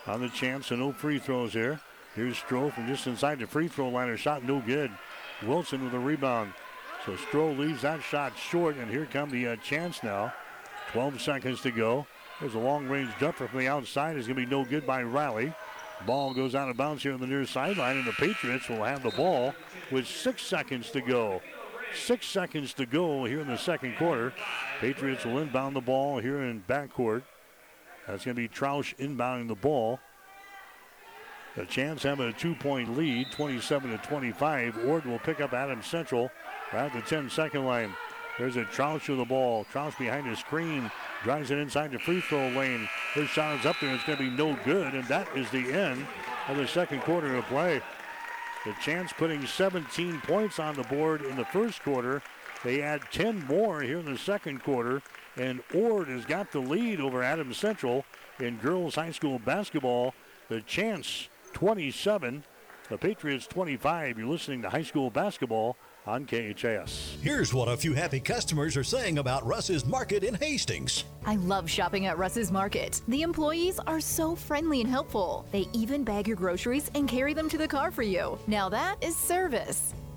on the Chants. So no free throws here. Here's Stroh from just inside the free throw line. Shot no good. Wilson with a rebound. So Stroh leaves that shot short, and here come the uh, Chants now. 12 seconds to go. There's a long range jumper from the outside. It's going to be no good by Riley. Ball goes out of bounds here on the near sideline, and the Patriots will have the ball with six seconds to go. Six seconds to go here in the second quarter. Patriots will inbound the ball here in backcourt. That's going to be Troush inbounding the ball. The Chants having a two-point lead, 27 to 25. Ord will pick up Adams Central right at the 10-second line. There's a Troush with the ball. Troush behind the screen, drives it inside the free throw lane. His shot is up there. It's going to be no good, and that is the end of the second quarter of play. The Chants putting 17 points on the board in the first quarter. They add 10 more here in the second quarter, and Ord has got the lead over Adams Central in girls high school basketball. The Chants 27, the Patriots 25. You're listening to high school basketball on KHAS. Here's what a few happy customers are saying about Russ's Market in Hastings. I love shopping at Russ's Market. The employees are so friendly and helpful. They even bag your groceries and carry them to the car for you. Now that is service.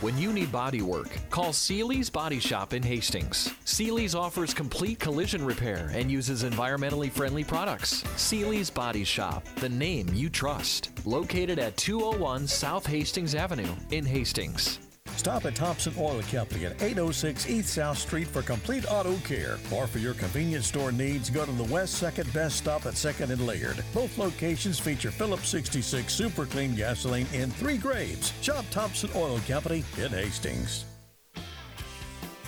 When you need body work, call Seeley's Body Shop in Hastings. Seeley's offers complete collision repair and uses environmentally friendly products. Seeley's Body Shop, the name you trust. Located at 201 South Hastings Avenue in Hastings. Stop at Thompson Oil Company at 806 East South Street for complete auto care. Or for your convenience store needs, go to the West 2nd Best Stop at 2nd and Laird. Both locations feature Phillips 66 Super Clean gasoline in three grades. Shop Thompson Oil Company in Hastings.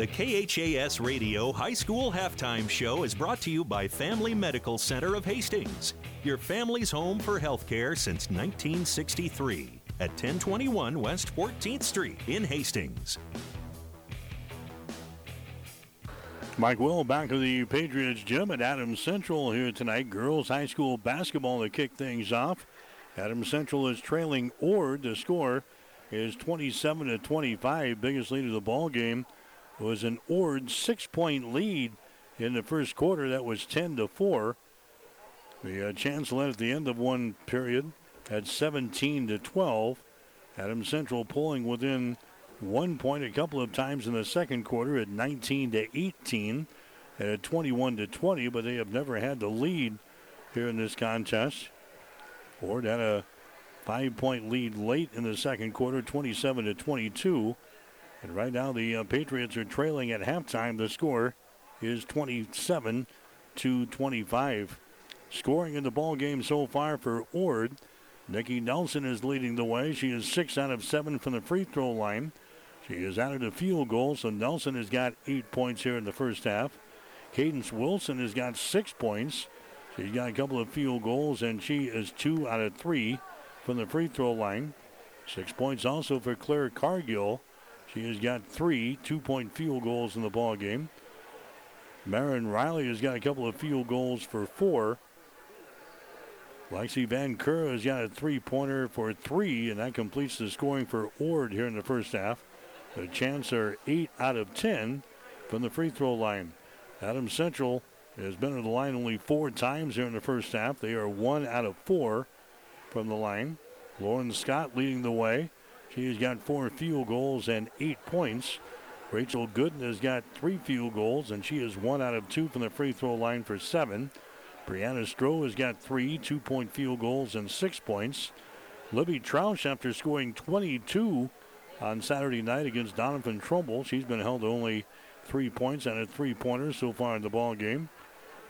The KHAS Radio High School Halftime Show is brought to you by Family Medical Center of Hastings, your family's home for healthcare since 1963 at 1021 West 14th Street in Hastings. Mike Will back to the Patriots gym at Adams Central here tonight. Girls high school basketball to kick things off. Adams Central is trailing Ord. The score is 27 to 25. Biggest lead of the ball game was an Ord six-point lead in the first quarter. That was 10 to four. The uh, Chants led at the end of one period at 17 to 12. Adams Central pulling within one point a couple of times in the second quarter at 19 to 18 and at 21 to 20, but they have never had the lead here in this contest. Ord had a five-point lead late in the second quarter, 27 to 22. And right now, the uh, Patriots are trailing at halftime. The score is 27 to 25. Scoring in the ball game so far for Ord. Nikki Nelson is leading the way. She is six out of seven from the free throw line. She has added a field goal, so Nelson has got eight points here in the first half. Cadence Wilson has got six points. She's got a couple of field goals, and she is two out of three from the free throw line. Six points also for Claire Cargill. She has got three two-point field goals in the ball game. Marin Riley has got a couple of field goals for four. Lexi Van Kura has got a three-pointer for three, and that completes the scoring for Ord here in the first half. The Chants are eight out of ten from the free throw line. Adams Central has been at the line only four times here in the first half. They are one out of four from the line. Lauren Scott leading the way. She's got four field goals and eight points. Rachel Gooden has got three field goals, and she is one out of two from the free throw line for seven. Brianna Stroh has got three two point field goals and six points. Libby Troush, after scoring 22 on Saturday night against Doniphan Trumbull, she's been held to only three points and a three pointer so far in the ball game.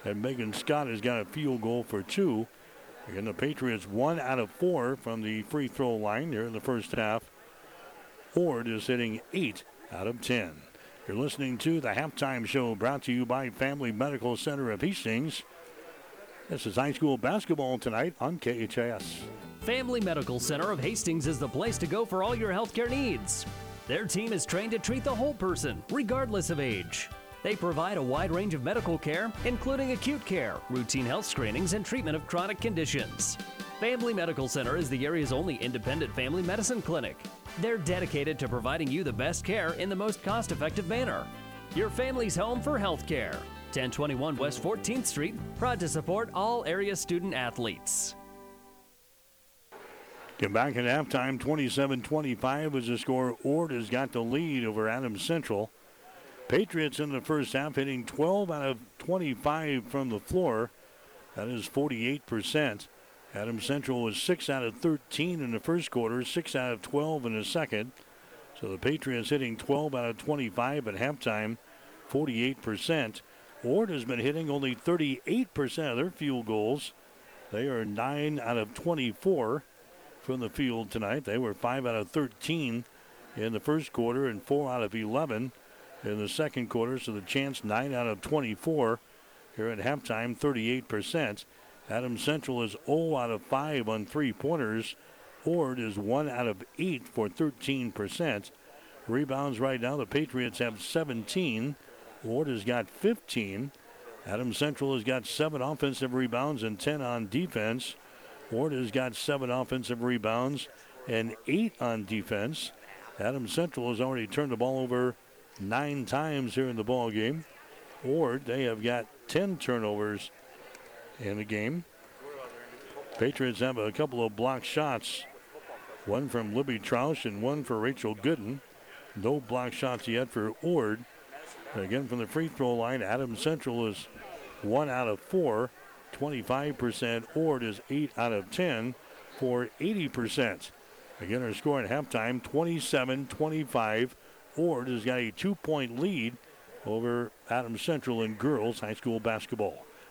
And Megan Scott has got a field goal for two. Again, the Patriots one out of four from the free throw line here in the first half. Ord is hitting eight out of ten. You're listening to the halftime show brought to you by Family Medical Center of Hastings. This is high school basketball tonight on KHAS. Family Medical Center of Hastings is the place to go for all your healthcare needs. Their team is trained to treat the whole person, regardless of age. They provide a wide range of medical care, including acute care, routine health screenings, and treatment of chronic conditions. Family Medical Center is the area's only independent family medicine clinic. They're dedicated to providing you the best care in the most cost effective manner. Your family's home for health care. 1021 West 14th Street, proud to support all area student athletes. Get back at halftime, 27 25 is the score. Ord has got the lead over Adams Central. Patriots in the first half hitting 12 out of 25 from the floor. That is 48%. Adams Central was 6 out of 13 in the first quarter, 6 out of 12 in the second. So the Patriots hitting 12 out of 25 at halftime, 48%. Ord has been hitting only 38% of their field goals. They are 9 out of 24 from the field tonight. They were 5 out of 13 in the first quarter and 4 out of 11 in the second quarter. So the Chants 9 out of 24 here at halftime, 38%. Adams Central is 0 out of 5 on three pointers. Ord is 1 out of 8 for 13%. Rebounds right now, the Patriots have 17. Ord has got 15. Adams Central has got 7 offensive rebounds and 10 on defense. Ord has got 7 offensive rebounds and 8 on defense. Adams Central has already turned the ball over nine times here in the ball game. Ord, they have got 10 turnovers in the game. Patriots have a couple of block shots. One from Libby Troush and one for Rachel Gooden. No block shots yet for Ord. Again, from the free throw line, Adam Central is one out of four, 25%. Ord is eight out of 10 for 80%. Again, our score at halftime 27 25. Ord has got a two point lead over Adam Central in girls high school basketball.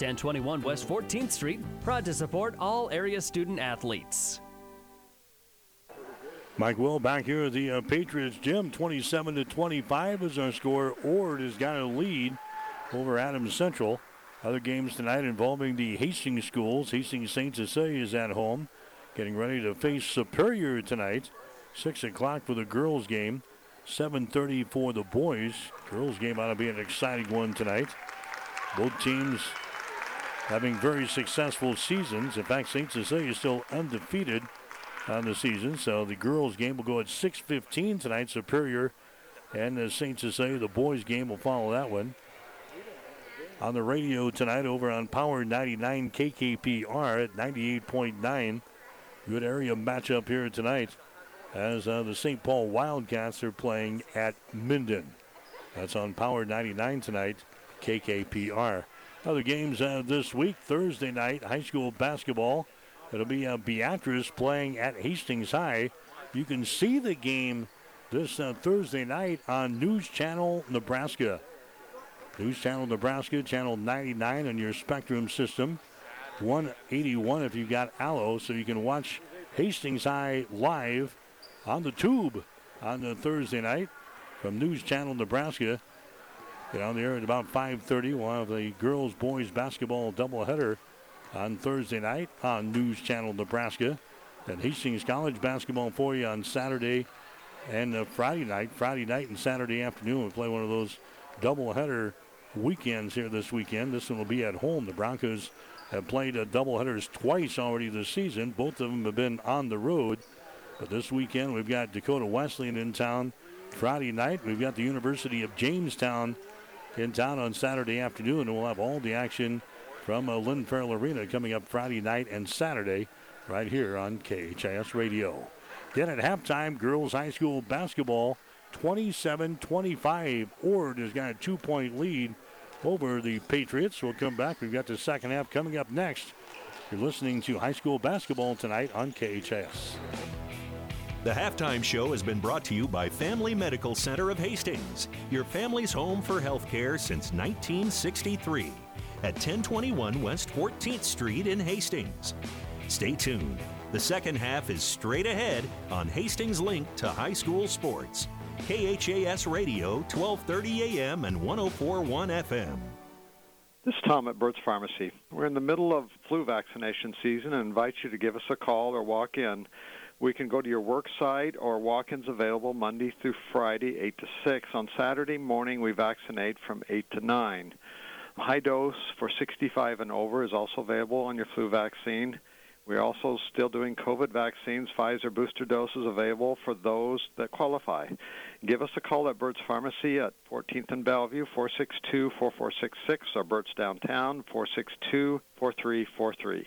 1021 West 14th Street, proud to support all area student athletes. Mike Will back here at the uh, Patriots gym, 27 to 25 is our score. Ord has got a lead over Adams Central. Other games tonight involving the Hastings schools. Hastings St. Cecilia is at home, getting ready to face Superior tonight. 6 o'clock for the girls game, 7.30 for the boys. Girls game ought to be an exciting one tonight. Both teams having very successful seasons. In fact, St. Cecilia is still undefeated on the season. So the girls game will go at 6.15 tonight. Superior and the St. Cecilia, the boys game will follow that one. On the radio tonight over on Power 99 KKPR at 98.9. Good area matchup here tonight as uh, the St. Paul Wildcats are playing at Minden. That's on Power 99 tonight, KKPR. Other games uh, this week, Thursday night, high school basketball. It'll be uh, Beatrice playing at Hastings High. You can see the game this uh, Thursday night on News Channel Nebraska. News Channel Nebraska, channel 99 on your Spectrum system. 181 if you've got Allo, so you can watch Hastings High live on the tube on the Thursday night from News Channel Nebraska. Get on the air at about 5:30. We'll have the girls boys basketball doubleheader on Thursday night on News Channel Nebraska. And Hastings College basketball for you on Saturday and uh, Friday night. Friday night and Saturday afternoon. We play one of those doubleheader weekends here this weekend. This one will be at home. The Broncos have played uh, doubleheaders twice already this season. Both of them have been on the road. But this weekend we've got Dakota Wesleyan in town. Friday night we've got the University of Jamestown in town on Saturday afternoon. And we'll have all the action from uh, Lynn Farrell Arena coming up Friday night and Saturday right here on KHAS Radio. Then at halftime, girls high school basketball 27 25. Ord has got a two point lead over the Patriots. We'll come back. We've got the second half coming up next. You're listening to high school basketball tonight on KHAS. The halftime show has been brought to you by Family Medical Center of Hastings, your family's home for healthcare since 1963 at 1021 West 14th Street in Hastings. Stay tuned. The second half is straight ahead on Hastings Link to High School Sports. KHAS Radio, 1230 AM and 1041 FM. This is Tom at Burt's Pharmacy. We're in the middle of flu vaccination season and invite you to give us a call or walk in. We can go to your work site or walk-ins available Monday through Friday, 8 to 6. On Saturday morning, we vaccinate from 8 to 9. High dose for 65 and over is also available on your flu vaccine. We're also still doing COVID vaccines, Pfizer booster doses available for those that qualify. Give us a call at Burt's Pharmacy at 14th and Bellevue, 462-4466, or Burt's Downtown, 462-4343.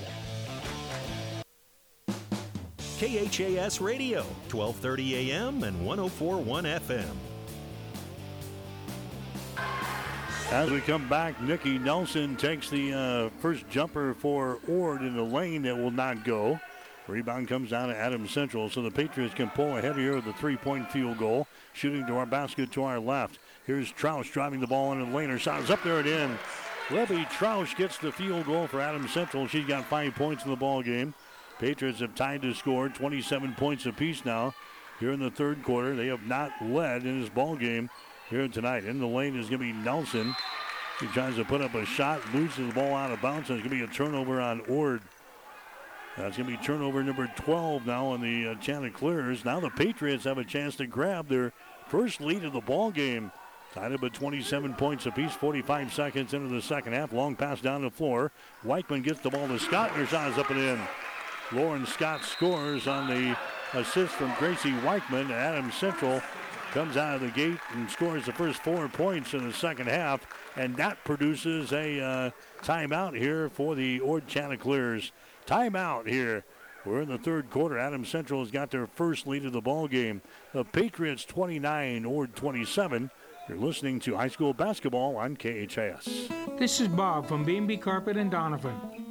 KHAS Radio, 1230 AM and 1041 FM. As we come back, Nikki Nelson takes the uh, first jumper for Ord in the lane that will not go. Rebound comes down to Adams Central, so the Patriots can pull ahead here with the three-point field goal. Shooting to our basket to our left. Here's Troush driving the ball into the lane. Her shot is up there and in. Libby Troush gets the field goal for Adams Central. She's got five points in the ball game. Patriots have tied to score 27 points apiece now here in the third quarter. They have not led in this ball game here tonight. In the lane is going to be Nelson. He tries to put up a shot, loses the ball out of bounds, and it's going to be a turnover on Ord. That's going to be turnover number 12 now on the uh, Chanticleers. Now the Patriots have a chance to grab their first lead of the ball game. Tied up at 27 points apiece, 45 seconds into the second half. Long pass down the floor. Weichman gets the ball to Scott, and her shot is up and in. Lauren Scott scores on the assist from Gracie Weichman. Adam Central comes out of the gate and scores the first four points in the second half, and that produces a uh, timeout here for the Ord Chanticleers. Timeout here. We're in the third quarter. Adam Central has got their first lead of the ball game. The Patriots 29, Ord 27. You're listening to high school basketball on KHAS. This is Bob from B&B Carpet and Doniphan.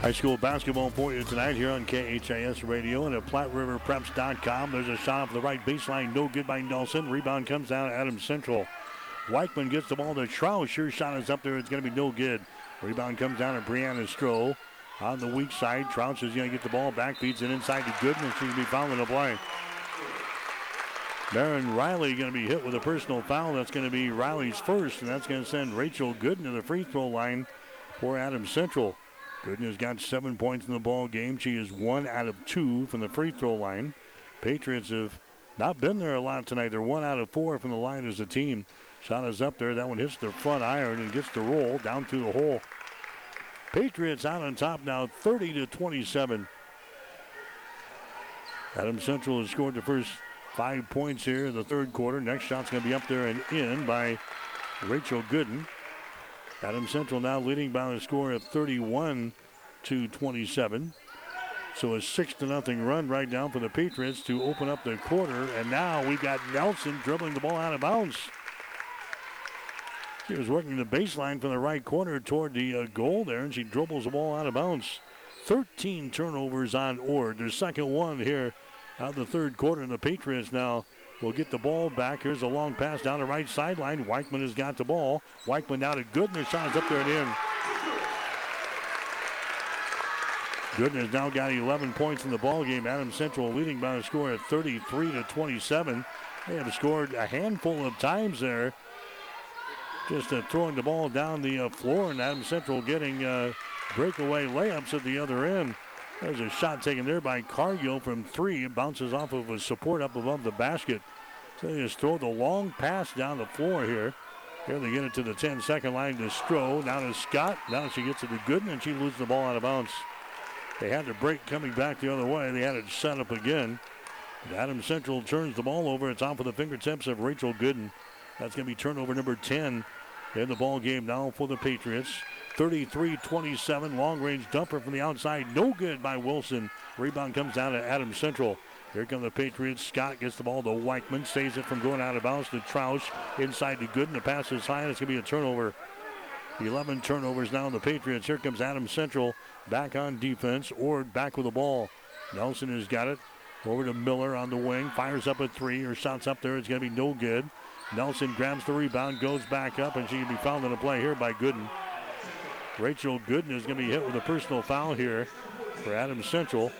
High school basketball for you tonight here on KHAS Radio and at PlatteRiverPreps.com. There's a shot off the right baseline, no good by Nelson. Rebound comes down to Adams Central. Weichman gets the ball to Troush. Sure shot is up there. It's going to be no good. Rebound comes down to Brianna Stroh. On the weak side, Troush is going to get the ball back, feeds it inside to Gooden, and she's going to be fouling the play. Baron Riley going to be hit with a personal foul. That's going to be Riley's first, and that's going to send Rachel Gooden to the free throw line for Adams Central. Gooden has got seven points in the ball game. She is one out of two from the free throw line. Patriots have not been there a lot tonight. They're one out of four from the line as a team. Shot is up there. That one hits the front iron and gets the roll down through the hole. Patriots out on top now, 30 to 27. Adam Central has scored the first five points here in the third quarter. Next shot's going to be up there and in by Rachel Gooden. Adams Central now leading by a score of 31 to 27. So a six to nothing run right now for the Patriots to open up the quarter. And now we've got Nelson dribbling the ball out of bounds. She was working the baseline from the right corner toward the uh, goal there, and she dribbles the ball out of bounds. 13 turnovers on Ord. Their second one here out of the third quarter, and the Patriots now will get the ball back. Here's a long pass down the right sideline. Weichman has got the ball. Weichman now to Gooden. Shot is up there and in. Gooden has now got 11 points in the ball game. Adams Central leading by a score of 33 to 27. They have scored a handful of times there just uh, throwing the ball down the uh, floor, and Adams Central getting uh, breakaway layups at the other end. There's a shot taken there by Cargill from three. It bounces off of a support up above the basket. So they just throw the long pass down the floor here. Here they get it to the 10 second line to Stroh. Now to Scott. Now she gets it to Gooden, and she loses the ball out of bounds. They had the break coming back the other way. They had it set up again. Adams Central turns the ball over. It's off of the fingertips of Rachel Gooden. That's going to be turnover number 10 in the ball game now for the Patriots. 33-27, long range dumper from the outside, no good by Wilson. Rebound comes down to Adams Central. Here come the Patriots. Scott gets the ball to Weichman, saves it from going out of bounds to Troush. Inside to Gooden. The pass is high, it's going to be a turnover. 11 turnovers now in the Patriots. Here comes Adams Central back on defense. Ord back with the ball. Nelson has got it. Over to Miller on the wing. Fires up a three. Her shot's up there. It's going to be no good. Nelson grabs the rebound, goes back up, and she can be fouled in a play here by Gooden. Rachel Gooden is going to be hit with a personal foul here for Adams Central.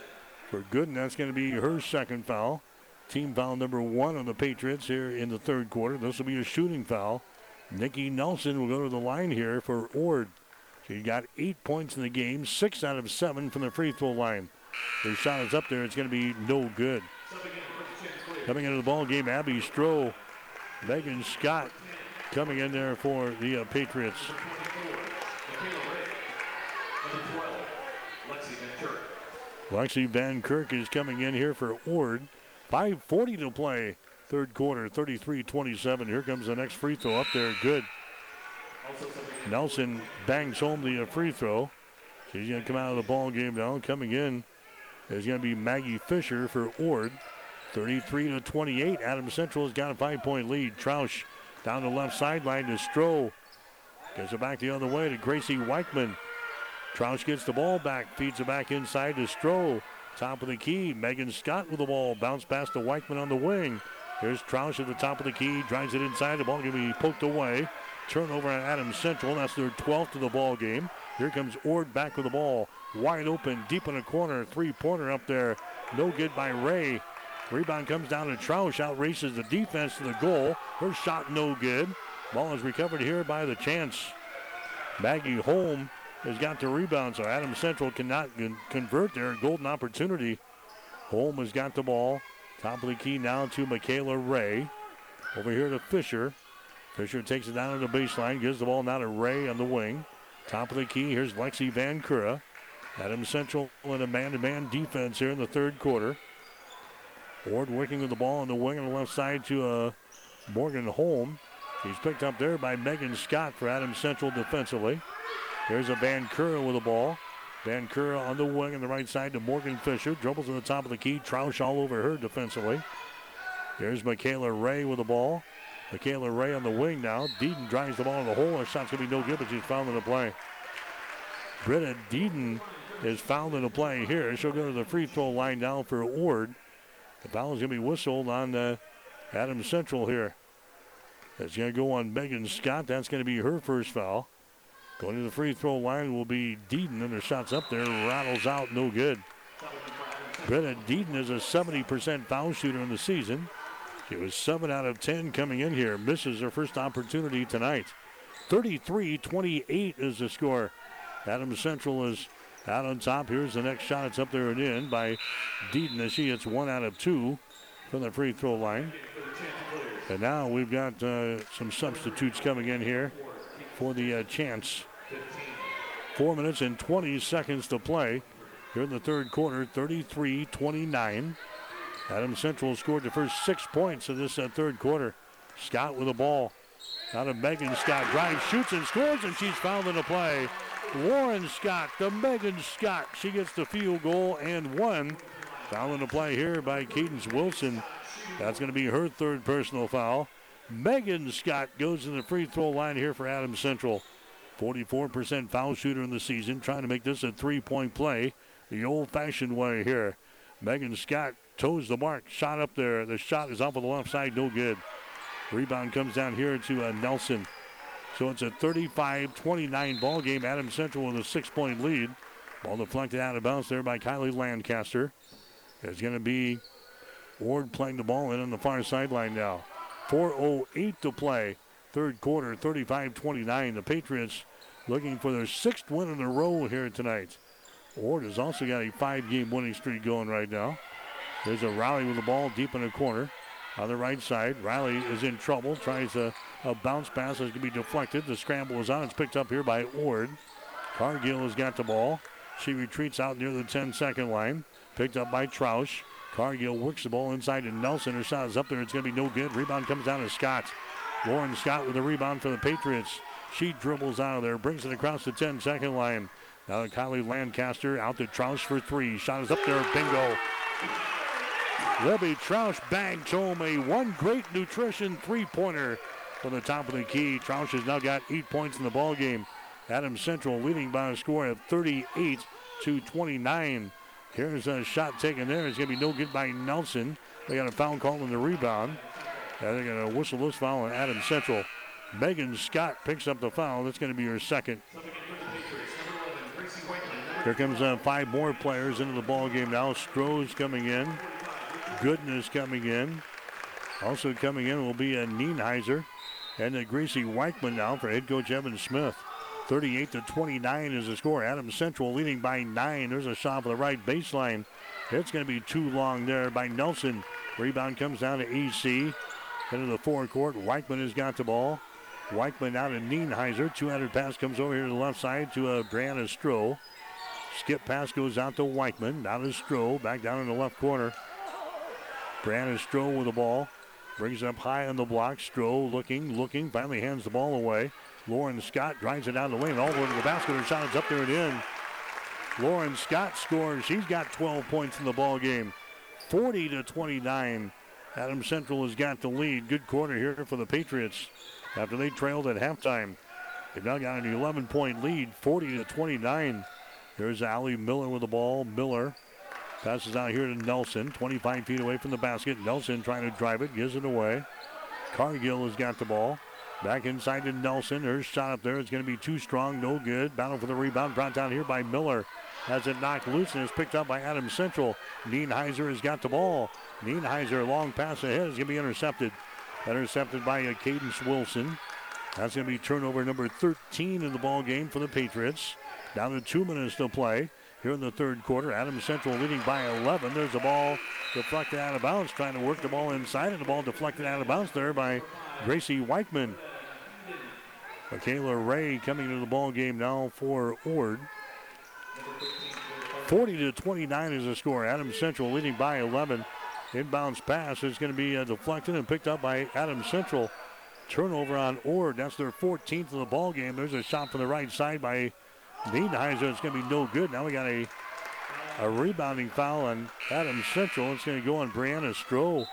For Gooden, that's going to be her second foul. Team foul number one on the Patriots here in the third quarter. This will be a shooting foul. Nikki Nelson will go to the line here for Ord. She got eight points in the game, six out of seven from the free throw line. Her shot is up there. It's going to be no good. Coming into the ball game, Abby Stroh Megan Scott coming in there for the uh, Patriots. Lexi Van Kura is coming in here for Ord. 5.40 to play, third quarter, 33 27. Here comes the next free throw up there. Good. Nelson bangs home the uh, free throw. She's going to come out of the ball game now. Coming in is going to be Maggie Fisher for Ord. 33 to 28. Adams Central has got a five point lead. Troush down the left sideline to Stroh. Gets it back the other way to Gracie Weichman. Troush gets the ball back, feeds it back inside to Stroh. Top of the key, Megan Scott with the ball. Bounce past to Weichman on the wing. Here's Troush at the top of the key, drives it inside. The ball to be poked away. Turnover at Adams Central. That's their 12th of the ball game. Here comes Ord back with the ball. Wide open, deep in the corner. Three pointer up there. No good by Ray. Rebound comes down to Troush, out races the defense to the goal. Her shot no good. Ball is recovered here by the Chants. Maggie Holm has got the rebound, so Adams Central cannot convert their Golden opportunity. Holm has got the ball. Top of the key now to Michaela Ray. Over here to Fisher. Fisher takes it down to the baseline, gives the ball now to Ray on the wing. Top of the key, here's Lexi Van Kura. Adams Central in a man-to-man defense here in the third quarter. Ord working with the ball on the wing on the left side to uh, Morgan Holm. He's picked up there by Megan Scott for Adams Central defensively. There's a Van Kura with the ball. Van Kura on the wing on the right side to Morgan Fisher. Dribbles to the top of the key. Troush all over her defensively. There's Michaela Ray with the ball. Michaela Ray on the wing now. Deaton drives the ball in the hole. Her shot's going to be no good, but she's fouled in the play. Britta Deaton is fouled in the play here. She'll go to the free throw line now for Ord. The foul is going to be whistled on uh, Adams Central here. It's going to go on Megan Scott. That's going to be her first foul. Going to the free throw line will be Deaton, and her shot's up there. Rattles out, no good. Britta Deaton is a 70% foul shooter in the season. She was 7 out of 10 coming in here. Misses her first opportunity tonight. 33 28 is the score. Adams Central is out on top. Here's the next shot. It's up there and in by Deaton as she hits one out of two. from the free throw line. And now we've got uh, some substitutes coming in here for the uh, Chants. Four minutes and 20 seconds to play here in the third quarter, 33 29. Adams Central scored the first six points of this uh, third quarter. Scott with the ball. Out of Megan Scott. Drives, shoots, and scores, and she's fouled in the play. Warren Scott, the Megan Scott. She gets the field goal and one. Foul in the play here by Cadence Wilson. That's going to be her third personal foul. Megan Scott goes to the free throw line here for Adams Central. 44% foul shooter in the season, trying to make this a three point play the old fashioned way here. Megan Scott toes the mark, shot up there. The shot is off of the left side, no good. Rebound comes down here to uh, Nelson. So it's a 35 29 ball game. Adams Central with a six point lead. Ball deflected out of bounds there by Kylie Lancaster. It's going to be Ord playing the ball in on the far sideline now. 4.08 to play. Third quarter, 35 29. The Patriots looking for their sixth win in a row here tonight. Ord has also got a five game winning streak going right now. There's a Riley with the ball deep in the corner on the right side. Riley is in trouble, tries a, a bounce pass that's going to be deflected. The scramble is on. It's picked up here by Ord. Cargill has got the ball. She retreats out near the 10 second line. Picked up by Troush. Cargill works the ball inside to Nelson. Her shot is up there. It's going to be no good. Rebound comes down to Scott. Lauren Scott with the rebound for the Patriots. She dribbles out of there, brings it across the 10 second line. Now Kylie Lancaster out to Troush for three. Shot is up there. Bingo. Libby Troush bags home a one great nutrition three pointer from the top of the key. Troush has now got eight points in the ball game. Adams Central leading by a score of 38 to 29. Here's a shot taken there. It's going to be no good by Nelson. They got a foul call on the rebound. And they're going to whistle this foul on Adams Central. Megan Scott picks up the foul. That's going to be her second. Here comes uh, five more players into the ball game now. Stroh's coming in. Gooden's coming in. Also coming in will be a Nienheiser and a Gracie Weichman now for head coach Evan Smith. 38 to 29 is the score. Adams Central leading by nine. There's a shot for the right baseline. It's going to be too long there by Nelson. Rebound comes down to AC. Into the forecourt. Weichman has got the ball. Weichman out to Nienheiser. Two-handed pass comes over here to the left side to uh, Brianna Stroh. Skip pass goes out to Weichman. Now to Stroh. Back down in the left corner. Brianna Stroh with the ball. Brings it up high on the block. Stroh looking, looking. Finally hands the ball away. Lauren Scott drives it down the lane. All the way to the basket. Her shot is up there and in. Lauren Scott scores. She's got 12 points in the ball game. 40 to 29. Adams Central has got the lead. Good quarter here for the Patriots after they trailed at halftime. They've now got an 11 point lead, 40 to 29. There's Allie Miller with the ball. Miller passes out here to Nelson, 25 feet away from the basket. Nelson trying to drive it, gives it away. Cargill has got the ball. Back inside to Nelson. Her shot up there is going to be too strong, no good. Battle for the rebound brought down here by Miller. Has it knocked loose and is picked up by Adams Central. Nienheiser has got the ball. Nienheiser, long pass ahead, is going to be intercepted. Intercepted by Cadence Wilson. That's going to be turnover number 13 in the ball game for the Patriots. Down to two minutes to play here in the third quarter. Adams Central leading by 11. There's a ball deflected out of bounds, trying to work the ball inside, and the ball deflected out of bounds there by Gracie Weichman. Michaela Ray coming into the ball game now for Ord. 40 to 29 is the score. Adams Central leading by 11. Inbounds pass is going to be uh, deflected and picked up by Adams Central. Turnover on Ord. That's their 14th of the ball game. There's a shot from the right side by Nienheiser. It's going to be no good. Now we got a a rebounding foul on Adams Central. It's going to go on Brianna Stroh.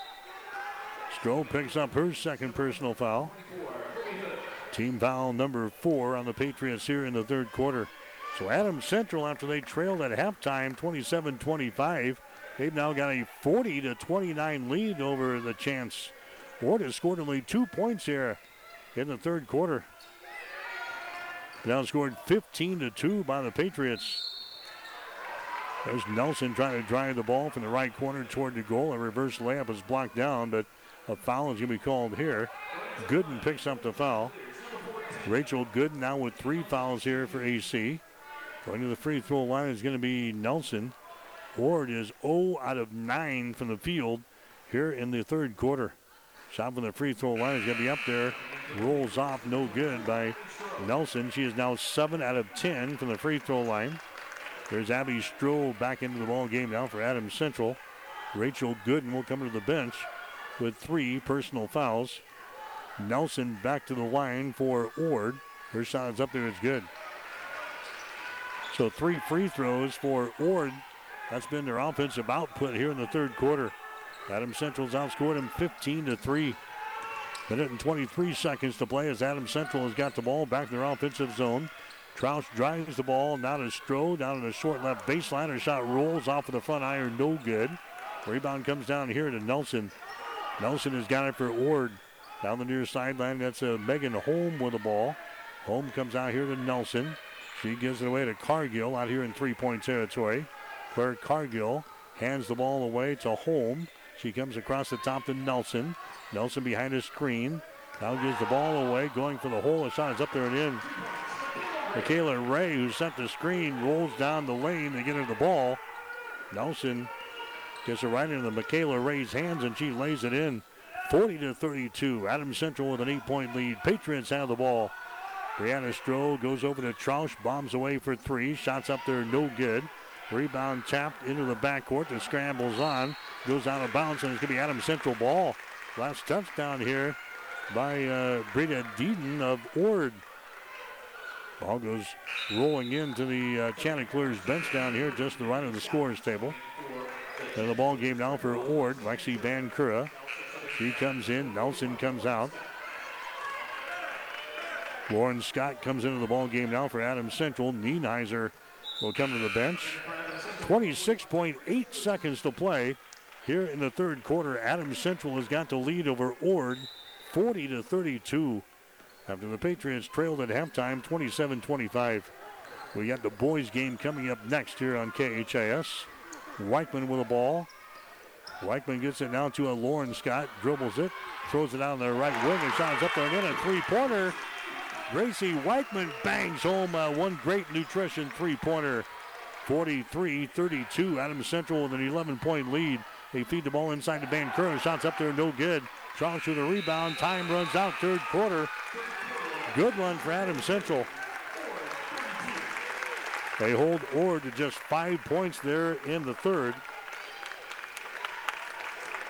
Stroh picks up her second personal foul. Team foul number four on the Patriots here in the third quarter. So Adams Central, after they trailed at halftime 27 25, they've now got a 40 to 29 lead over the Chants. Ord has scored only two points here in the third quarter. Now scored 15 to 2 by the Patriots. There's Nelson trying to drive the ball from the right corner toward the goal. A reverse layup is blocked down, but a foul is going to be called here. Gooden picks up the foul. Rachel Gooden now with three fouls here for AC. Going to the free throw line is going to be Nelson. Ord is 0 out of 9 from the field here in the third quarter. Shot from the free throw line is going to be up there. Rolls off, no good by Nelson. She is now 7 out of 10 from the free throw line. There's Abby Stroh back into the ball game now for Adams Central. Rachel Gooden will come to the bench with three personal fouls. Nelson back to the line for Ord. Her shot is up there, it's good. So three free throws for Ord. That's been their offensive output here in the third quarter. Adams Central's outscored them 15 to 3. Minute and 23 seconds to play as Adams Central has got the ball back in their offensive zone. Troush drives the ball now to Stroh, down to the short left baseline. Her shot rolls off of the front iron, no good. Rebound comes down here to Nelson. Nelson has got it for Ord. Down the near sideline, that's a uh, Megan Holm with the ball. Holm comes out here to Nelson. She gives it away to Cargill out here in three-point territory. Claire Cargill hands the ball away to Holm. She comes across the top to Nelson. Nelson behind a screen. Now gives the ball away, going for the hole. The shot is up there and in. Michaela Ray, who sent the screen, rolls down the lane to get her the ball. Nelson gets it right into Michaela Ray's hands, and she lays it in. 40 to 32. Adams Central with an eight-point lead. Patriots have the ball. Brianna Stroh goes over to Troush, bombs away for three. Shots up there, no good. Rebound tapped into the backcourt. The scrambles on. Goes out of bounds, and it's going to be Adams Central ball. Last touchdown here by uh, Brita Deaton of Ord. Ball goes rolling into the uh, Chanticleers bench down here, just to the right of the scores table. And the ball game now for Ord, Lexi Van Kura. She comes in, Nelson comes out. Lauren Scott comes into the ball game now for Adams Central. Nienheiser will come to the bench. 26.8 seconds to play here in the third quarter. Adams Central has got the lead over Ord 40 to 32 after the Patriots trailed at halftime 27 25. We got the boys game coming up next here on KHAS. Weichman with the ball. Weichman gets it now to a Lauren Scott, dribbles it, throws it down the right wing, and shot's up there and a three-pointer. Gracie Weichman bangs home uh, one great nutrition three-pointer. 43-32. Adams Central with an 11-point lead. They feed the ball inside to Van Kura. Shots up there, no good. Charles to the rebound. Time runs out, third quarter. Good one for Adams Central. They hold Ord to just five points there in the third.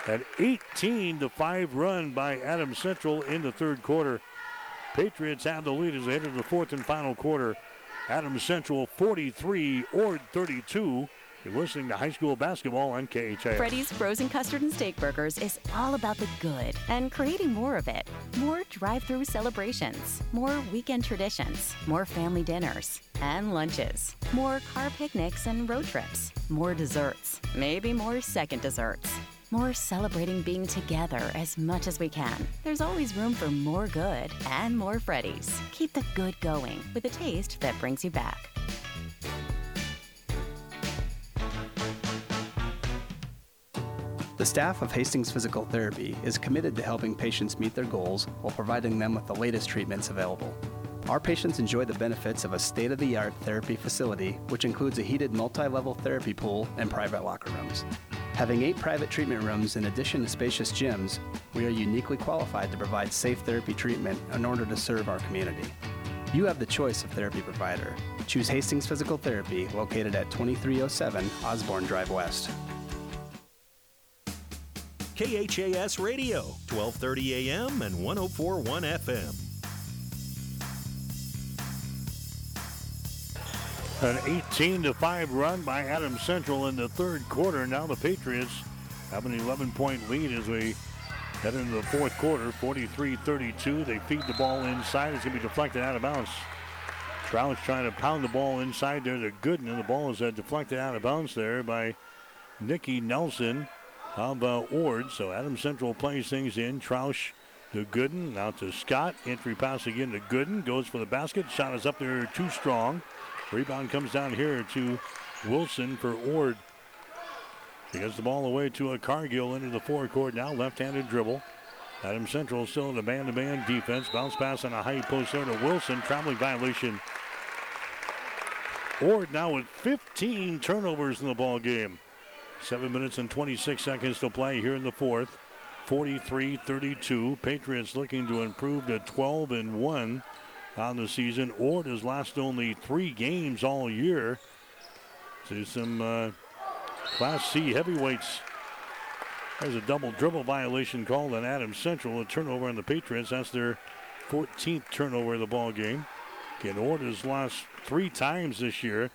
An 18 to 5 run by Adams Central in the third quarter. Patriots have the lead as they enter the fourth and final quarter. Adams Central 43, Ord 32. You're listening to high school basketball on KHAS. Freddy's Frozen Custard and Steak Burgers is all about the good and creating more of it. More drive through celebrations, more weekend traditions, more family dinners and lunches, more car picnics and road trips, more desserts, maybe more second desserts more celebrating being together as much as we can. There's always room for more good and more Freddy's. Keep the good going with a taste that brings you back. The staff of Hastings Physical Therapy is committed to helping patients meet their goals while providing them with the latest treatments available. Our patients enjoy the benefits of a state of the art therapy facility, which includes a heated multi level therapy pool and private locker rooms. Having eight private treatment rooms in addition to spacious gyms, we are uniquely qualified to provide safe therapy treatment in order to serve our community. You have the choice of therapy provider. Choose Hastings Physical Therapy, located at 2307 Osborne Drive West. KHAS Radio, 1230 AM and 1041 FM. An 18 to 5 run by Adams Central in the third quarter. Now the Patriots have an 11 point lead as we head into the fourth quarter. 43 32. They feed the ball inside. It's going to be deflected out of bounds. Troush trying to pound the ball inside there to Gooden, and the ball is uh, deflected out of bounds there by Nikki Nelson of uh, Ord. So Adams Central plays things in. Troush to Gooden. Now to Scott. Entry pass again to Gooden. Goes for the basket. Shot is up there too strong. Rebound comes down here to Wilson for Ord. He gets the ball away to a Cargill into the forecourt now. Left-handed dribble. Adams Central still in the man-to-man defense. Bounce pass on a high post there to Wilson. Traveling violation. Ord now with 15 turnovers in the ball game. Seven minutes and 26 seconds to play here in the fourth. 43-32. Patriots looking to improve to 12 and 1 on the season. Ord has lost only three games all year to some uh, Class C heavyweights. There's a double dribble violation called on Adams Central. A turnover on the Patriots. That's their 14th turnover of the ball game. Again, Ord has lost three times this year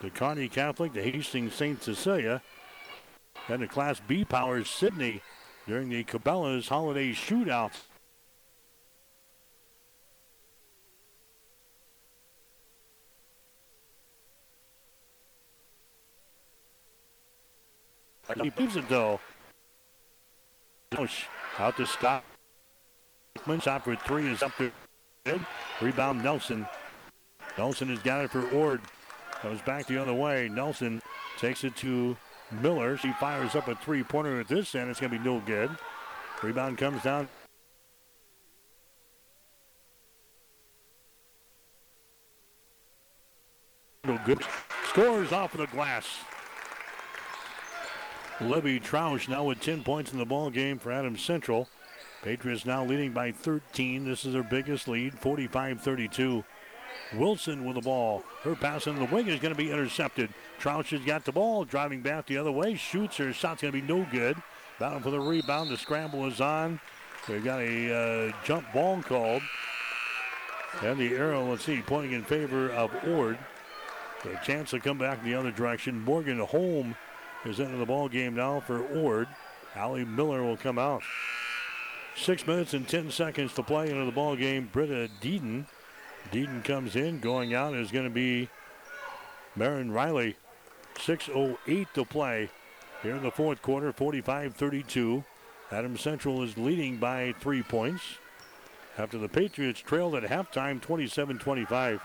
to Kearney Catholic, to Hastings St. Cecilia, and the Class B powers Sidney during the Cabela's Holiday Shootout. He leaves it though. Out to Scott. Shot for three is up there. Rebound Nelson. Nelson has got it for Ord. Comes back the other way. Nelson takes it to Miller. She fires up a three pointer at this end. It's going to be no good. Rebound comes down. No good. Scores off of the glass. Libby Troush now with 10 points in the ball game for Adams Central. Patriots now leading by 13. This is their biggest lead, 45 32. Wilson with the ball. Her pass in the wing is going to be intercepted. Troush has got the ball, driving back the other way. Shoots her shot's going to be no good. Battle for the rebound. The scramble is on. They've got a uh, jump ball called. And the arrow, let's see, pointing in favor of Ord. A chance to come back the other direction. Morgan Holm is into the ball game now for Ord. Allie Miller will come out. Six minutes and 10 seconds to play into the ball game. Britta Deaton Deaton comes in. Going out is going to be Marin Riley. 6.08 to play here in the fourth quarter, 45 32. Adams Central is leading by three points after the Patriots trailed at halftime 27 25.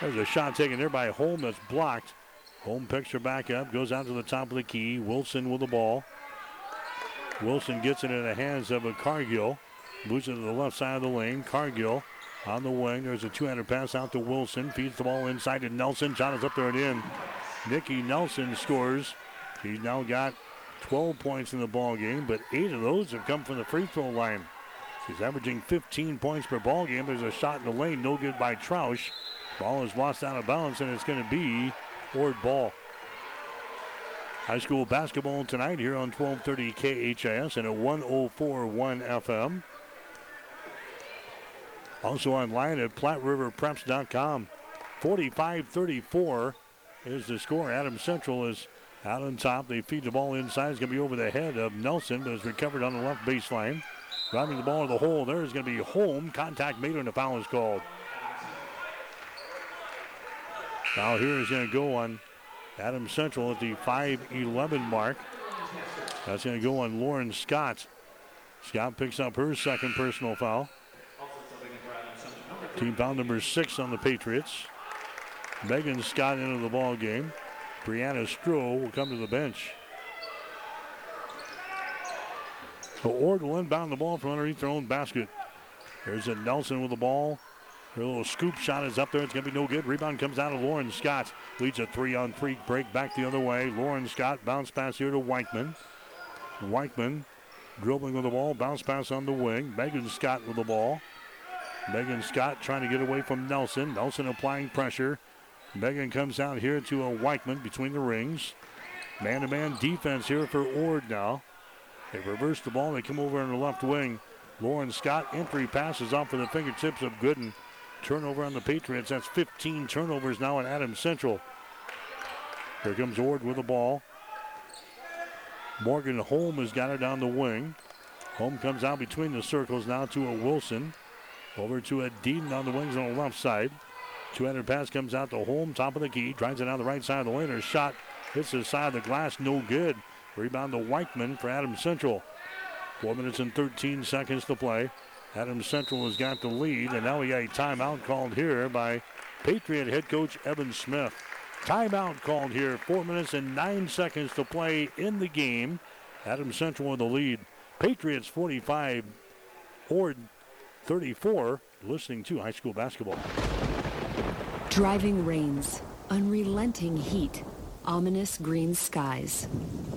There's a shot taken there by Holm that's blocked. Holm picture back up, goes out to the top of the key. Wilson with the ball. Wilson gets it in the hands of a Cargill. Moves it to the left side of the lane. Cargill on the wing. There's a two-handed pass out to Wilson. Feeds the ball inside to Nelson. John is up there and in. Nikki Nelson scores. He's now got 12 points in the ball game, but eight of those have come from the free throw line. She's averaging 15 points per ball game. There's a shot in the lane, no good by Troush. Ball is lost out of bounds, and it's going to be Ord ball. High school basketball tonight here on 1230 KHAS and at 1041 FM. Also online at PlatteRiverPreps.com. 45-34 is the score. Adams Central is out on top. They feed the ball inside. It's going to be over the head of Nelson, but is recovered on the left baseline. Driving the ball to the hole. There is going to be Holm. Contact made and the foul is called. Foul here is going to go on Adams Central at the 5-11 mark. That's going to go on Lauren Scott. Scott picks up her second personal foul. Team foul number six on the Patriots. Megan Scott into the ball game. Brianna Stroh will come to the bench. So Ord will inbound the ball from underneath their own basket. There's a Nelson with the ball. Her little scoop shot is up there. It's going to be no good. Rebound comes out of Lauren Scott. Leads a three on three break back the other way. Lauren Scott bounce pass here to Weichman. Weichman dribbling with the ball. Bounce pass on the wing. Megan Scott with the ball. Megan Scott trying to get away from Nelson. Nelson applying pressure. Megan comes out here to a Weichman between the rings. Man to man defense here for Ord now. They reverse the ball. They come over on the left wing. Lauren Scott entry passes off for the fingertips of Gooden. Turnover on the Patriots. That's 15 turnovers now at Adams Central. Here comes Ord with the ball. Morgan Holm has got it down the wing. Holm comes out between the circles now to a Wilson. Over to a Deaton on the wings on the left side. Two-handed pass comes out to Holm, top of the key. Drives it down the right side of the lane. Her shot hits the side of the glass, no good. Rebound to Weichman for Adams Central. Four minutes and 13 seconds to play. Adams Central has got the lead, and now we got a timeout called here by Patriot head coach Evan Smith. Timeout called here. Four minutes and nine seconds to play in the game. Adams Central with the lead. Patriots 45, Ord 34. Listening to high school basketball. Driving rains, unrelenting heat, ominous green skies.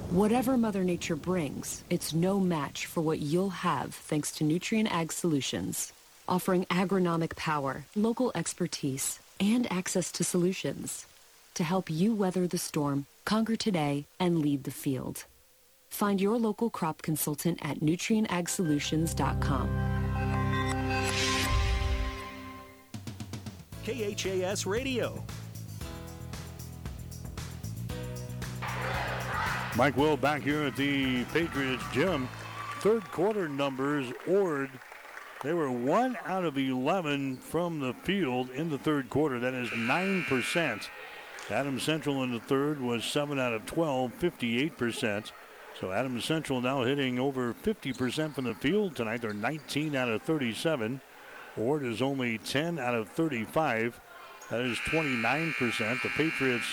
Whatever Mother Nature brings, it's no match for what you'll have thanks to Nutrien Ag Solutions, offering agronomic power, local expertise, and access to solutions to help you weather the storm, conquer today, and lead the field. Find your local crop consultant at nutrienagsolutions.com. KHAS Radio. Mike Will back here at the Patriots gym. Third quarter numbers, Ord, they were 1 out of 11 from the field in the third quarter. That is 9%. Adams Central in the third was 7 out of 12, 58%. So Adams Central now hitting over 50% from the field tonight. They're 19 out of 37. Ord is only 10 out of 35. That is 29%. The Patriots,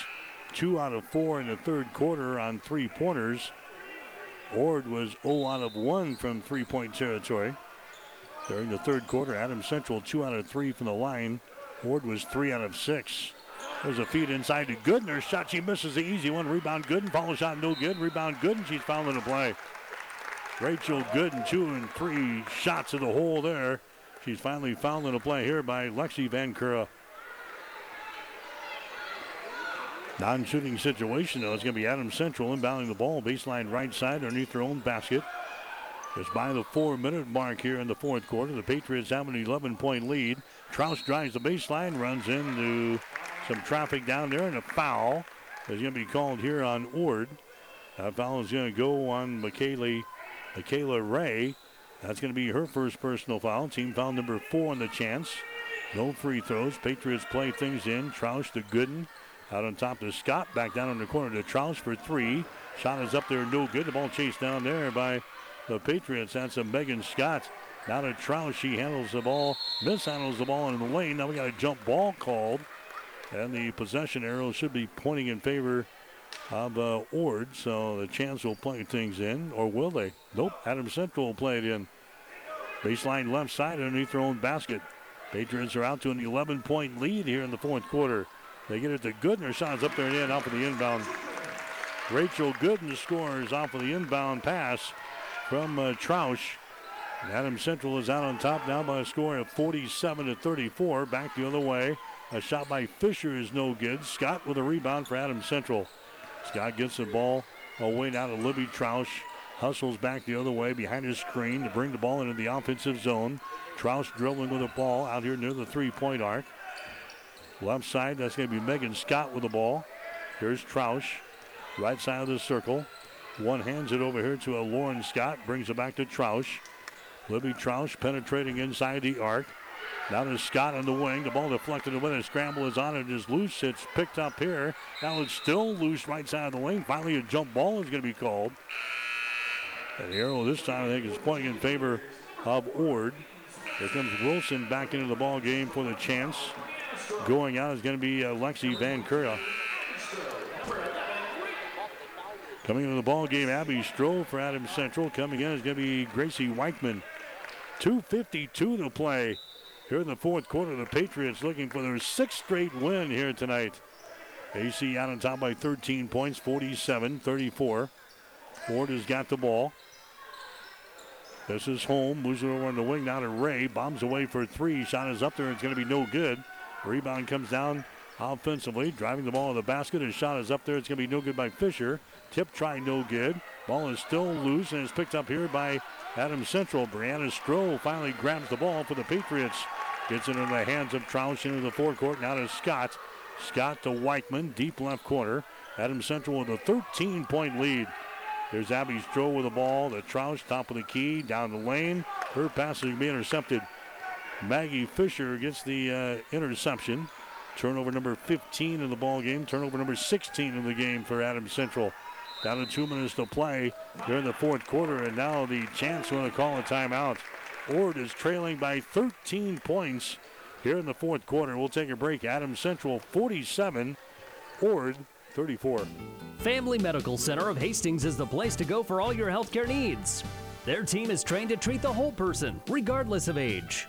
2 out of 4 in the third quarter on three pointers. Ord was 0 out of 1 from three point territory. During the third quarter, Adams Central, 2 out of 3 from the line. Ord was 3 out of 6. There's a feed inside to Gooden. Shot, she misses the easy one. Rebound Gooden. Follow shot, no good. Rebound Gooden. She's fouling the play. Rachel Gooden, two and three shots in the hole there. She's finally fouling the play here by Lexi Van Kura. Non-shooting situation though. It's going to be Adams Central inbounding the ball, baseline right side underneath their own basket. Just by the four-minute mark here in the fourth quarter, the Patriots have an 11-point lead. Troush drives the baseline, runs into some traffic down there, and a foul is going to be called here on Ord. That foul is going to go on Michaela, Michaela Ray. That's going to be her first personal foul. Team foul number four on the Chants. No free throws. Patriots play things in. Troush to Gooden. Out on top to Scott. Back down in the corner to Troush for three. Shot is up there, no good. The ball chased down there by the Patriots. That's a Megan Scott. Now to Troush. She handles the ball, mishandles the ball in the lane. Now we got a jump ball called. And the possession arrow should be pointing in favor of uh, Ord. So the Chants will play things in, or will they? Nope. Adams Central will play it in. Baseline left side underneath their own basket. Patriots are out to an 11 point lead here in the fourth quarter. They get it to Gooden. Shot's up there and in off of the inbound. Rachel Gooden scores off of the inbound pass from uh, Troush. Adams Central is out on top now by a score of 47 to 34. Back the other way. A shot by Fisher is no good. Scott with a rebound for Adams Central. Scott gets the ball away now to Libby Troush. Hustles back the other way behind his screen to bring the ball into the offensive zone. Troush dribbling with the ball out here near the three point arc. Left side, that's going to be Megan Scott with the ball. Here's Troush. Right side of the circle. One hands it over here to a Lauren Scott. Brings it back to Troush. Libby Troush penetrating inside the arc. Now to Scott on the wing. The ball deflected away. The scramble is on. It is loose. It's picked up here. Now it's still loose right side of the lane. Finally, a jump ball is going to be called. And the arrow this time, I think, is pointing in favor of Ord. Here comes Wilson back into the ball game for the Chants. Going out is going to be uh, Lexi Van Kura. Coming into the ball game, Abby Stroh for Adams Central. Coming in is going to be Gracie Weichman. 2.52 to play here in the fourth quarter. The Patriots looking for their sixth straight win here tonight. AC out on top by 13 points, 47 34. Ord has got the ball. This is Holm. Moves it over on the wing now to Ray. Bombs away for three. Shot is up there. It's going to be no good. Rebound comes down offensively. Driving the ball to the basket. His shot is up there. It's going to be no good by Fisher. Tip try no good. Ball is still loose and is picked up here by Adams Central. Brianna Stroh finally grabs the ball for the Patriots. Gets it into the hands of Troush into the forecourt. Now to Scott. Scott to Weichman, deep left corner. Adams Central with a 13 point lead. There's Abby Stroh with the ball. The Troush, top of the key, down the lane. Her pass is going to be intercepted. Maggie Fisher gets the uh, interception. Turnover number 15 in the ball game. Turnover number 16 in the game for Adams Central. Down to two minutes to play during the fourth quarter, and now the Chants going to call a timeout. Ord is trailing by 13 points here in the fourth quarter. We'll take a break. Adams Central 47, Ord 34. Family Medical Center of Hastings is the place to go for all your healthcare needs. Their team is trained to treat the whole person, regardless of age.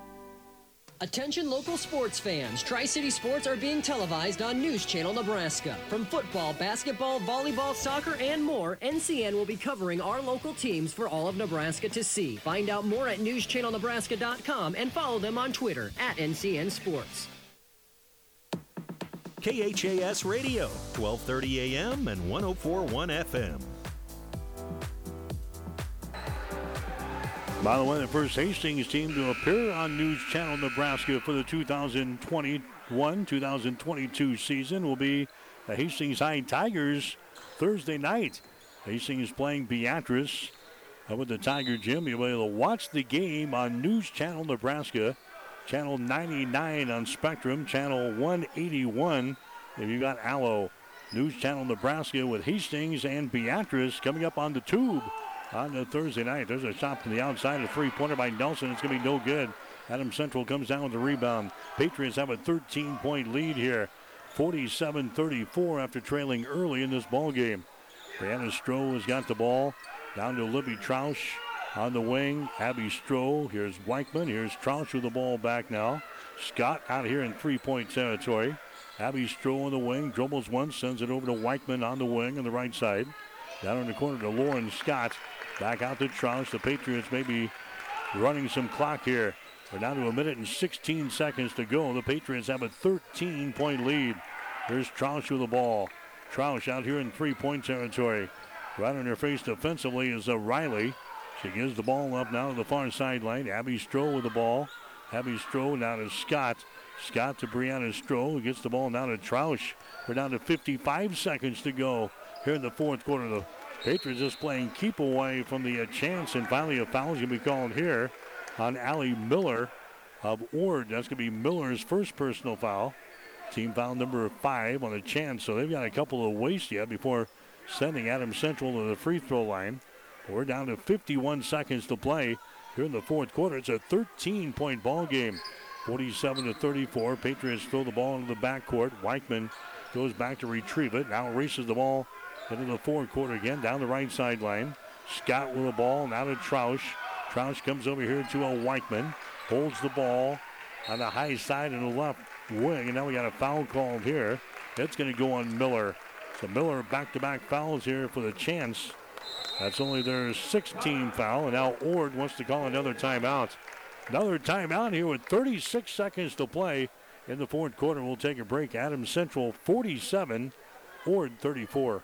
Attention local sports fans. Tri City Sports are being televised on News Channel Nebraska. From football, basketball, volleyball, soccer, and more, NCN will be covering our local teams for all of Nebraska to see. Find out more at newschannelnebraska.com and follow them on Twitter at NCN Sports. KHAS Radio, 1230 AM and 1041 FM. By the way, the first Hastings team to appear on News Channel Nebraska for the 2021-2022 season will be the Hastings High Tigers Thursday night. Hastings playing Beatrice up at the Tiger Gym. You'll be able to watch the game on News Channel Nebraska, Channel 99 on Spectrum, Channel 181 if you got Allo. News Channel Nebraska with Hastings and Beatrice coming up on the tube on the Thursday night. There's a shot from the outside, a three-pointer by Nelson. It's going to be no good. Adams Central comes down with the rebound. Patriots have a 13-point lead here, 47-34 after trailing early in this ball game. Brianna Stroh has got the ball down to Libby Troush on the wing. Abby Stroh. Here's Weichman. Here's Troush with the ball back now. Scott out here in three-point territory. Abby Stroh on the wing. Dribbles one, sends it over to Weichman on the wing on the right side. Down in the corner to Lauren Scott. Back out to Troush. The Patriots may be running some clock here. We're down to a minute and 16 seconds to go. The Patriots have a 13 point lead. Here's Troush with the ball. Troush out here in three point territory. Right on her face defensively is uh, Riley. She gives the ball up now to the far sideline. Abby Stroh with the ball. Abby Stroh now to Scott. Scott to Brianna Stroh, who gets the ball now to Troush. We're down to 55 seconds to go here in the fourth quarter. The Patriots just playing keep away from the uh, Chants, and finally a foul is going to be called here on Allie Miller of Ord. That's going to be Miller's first personal foul. Team foul number five on the Chants, so they've got a couple of wastes yet before sending Adams Central to the free throw line. We're down to 51 seconds to play here in the fourth quarter. It's a 13 point ball game. 47 to 34. Patriots throw the ball into the backcourt. Weichman goes back to retrieve it. Now races the ball into the fourth quarter again down the right sideline. Scott with the ball now to Troush. Troush comes over here to a Weichman. Holds the ball on the high side in the left wing. And now we got a foul called here. It's going to go on Miller. So Miller back-to-back fouls here for the Chants. That's only their 16th foul. And now Ord wants to call another timeout. Another timeout here with 36 seconds to play in the fourth quarter. We'll take a break. Adams Central 47, Ord 34.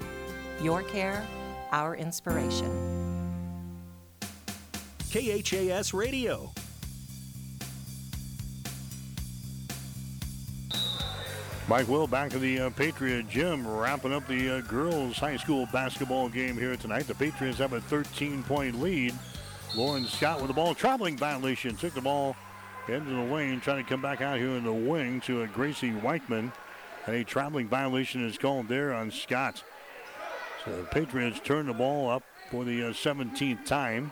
Your care, our inspiration. KHAS Radio. Mike Will back to the uh, Patriot Gym, wrapping up the uh, girls' high school basketball game here tonight. The Patriots have a 13 point lead. Lauren Scott with the ball, traveling violation, took the ball into the lane, trying to come back out here in the wing to a Gracie Weichman. And a traveling violation is called there on Scott. So the Patriots turn the ball up for the uh, 17th time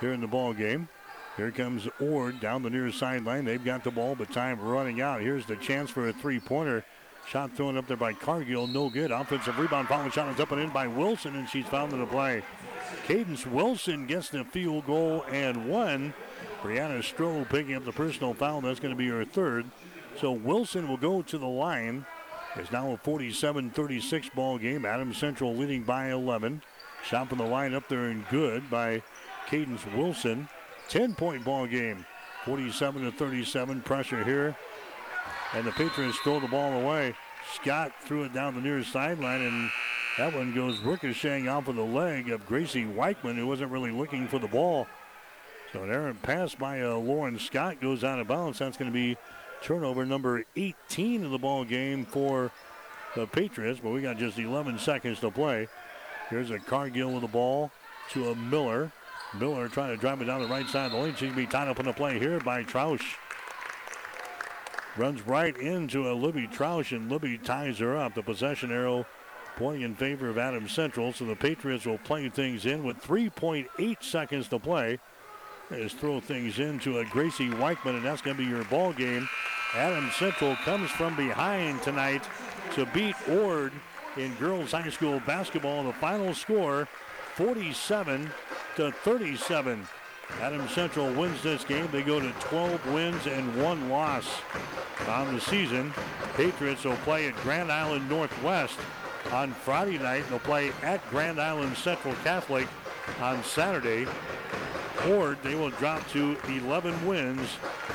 here in the ball game. Here comes Ord down the near sideline. They've got the ball, but time running out. Here's the chance for a three-pointer. Shot thrown up there by Cargill, no good. Offensive rebound, following shot is up and in by Wilson, and she's found in the play. Cadence Wilson gets the field goal and one. Brianna Stroh picking up the personal foul. That's going to be her third. So Wilson will go to the line It's now a 47-36 ball game. Adams Central leading by 11. Shot from the line up there and good by Cadence Wilson. 10-point ball game. 47 to 37 pressure here. And the Patriots throw the ball away. Scott threw it down the near sideline, and that one goes ricocheting off of the leg of Gracie Weichman, who wasn't really looking for the ball. So an errant pass by uh, Lauren Scott goes out of bounds. That's going to be turnover number 18 of the ball game for the Patriots, but we got just 11 seconds to play. Here's a Cargill with the ball to a Miller. Miller trying to drive it down the right side of the lane. She's going to be tied up in the play here by Troush. Runs right into a Libby Troush, and Libby ties her up. The possession arrow pointing in favor of Adams Central, so the Patriots will play things in with 3.8 seconds to play. Just throw things into a Gracie Weichman, and that's going to be your ball game. Adams Central comes from behind tonight to beat Ord in girls high school basketball. The final score, 47 to 37. Adams Central wins this game. They go to 12 wins and one loss on the season. Patriots will play at Grand Island Northwest on Friday night. They'll play at Grand Island Central Catholic on Saturday. Ord, they will drop to 11 wins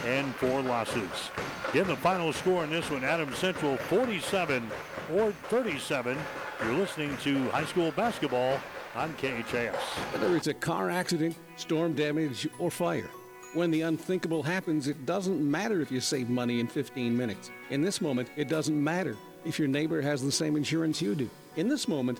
and four losses. In the final score in this one, Adams Central 47, Ord 37. You're listening to high school basketball on KHAS. Whether it's a car accident, storm damage, or fire, when the unthinkable happens, it doesn't matter if you save money in 15 minutes. In this moment, it doesn't matter if your neighbor has the same insurance you do. In this moment,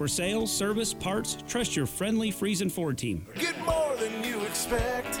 For sales, service, parts, trust your friendly Friesen Ford team. Get more than you expect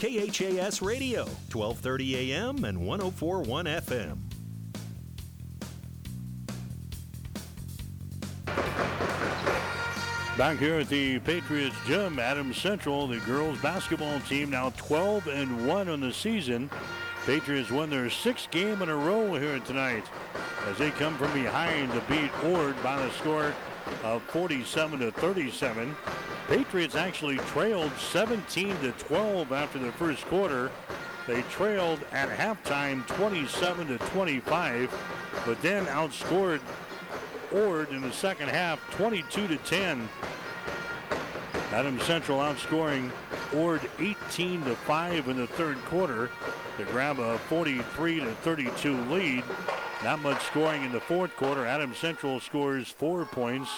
KHAS Radio, 1230 AM and 1041 FM. Back here at the Patriots gym, Adams Central, the girls basketball team now 12 and 1 on the season. Patriots won their sixth game in a row here tonight as they come from behind to beat Ord by the score of 47 to 37. Patriots actually trailed 17 to 12 after the first quarter. They trailed at halftime 27 to 25, but then outscored Ord in the second half 22 to 10. Adam Central outscoring Ord 18 to 5 in the third quarter to grab a 43 to 32 lead. Not much scoring in the fourth quarter. Adam Central scores four points.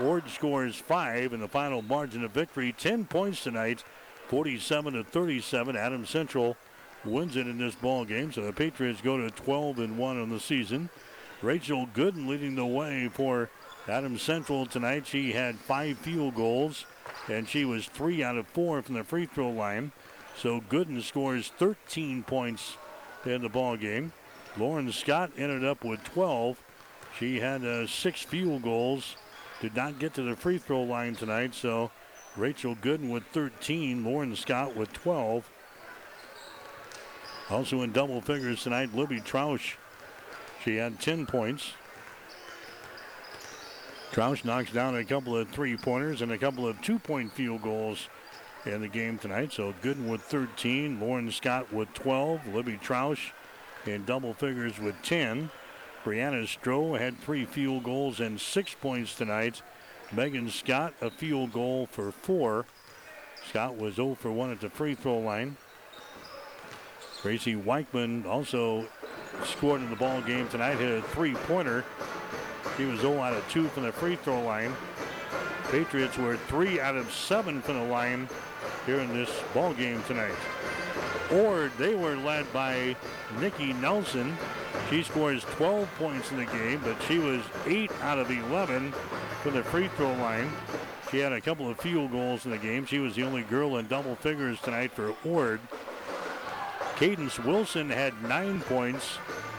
Ord scores five in the final margin of victory. 10 points tonight, 47 to 37. Adams Central wins it in this ball game. So the Patriots go to 12 and 1 on the season. Rachel Gooden leading the way for Adams Central tonight. She had five field goals, and she was three out of four from the free throw line. So Gooden scores 13 points in the ball game. Lauren Scott ended up with 12. She had uh, six field goals, did not get to the free throw line tonight. So Rachel Gooden with 13, Lauren Scott with 12. Also in double figures tonight, Libby Troush. She had 10 points. Troush knocks down a couple of three pointers and a couple of two point field goals in the game tonight. So Gooden with 13, Lauren Scott with 12, Libby Troush in double figures with 10. Brianna Stroh had three field goals and six points tonight. Megan Scott, a field goal for four. Scott was 0 for 1 at the free throw line. Tracy Weichman also scored in the ball game tonight, hit a three pointer. She was 0 out of 2 from the free throw line. Patriots were 3 out of 7 from the line here in this ball game tonight. Or they were led by Nikki Nelson. She scores 12 points in the game, but she was 8 out of 11 from the free throw line. She had a couple of field goals in the game. She was the only girl in double figures tonight for Ord. Cadence Wilson had nine points.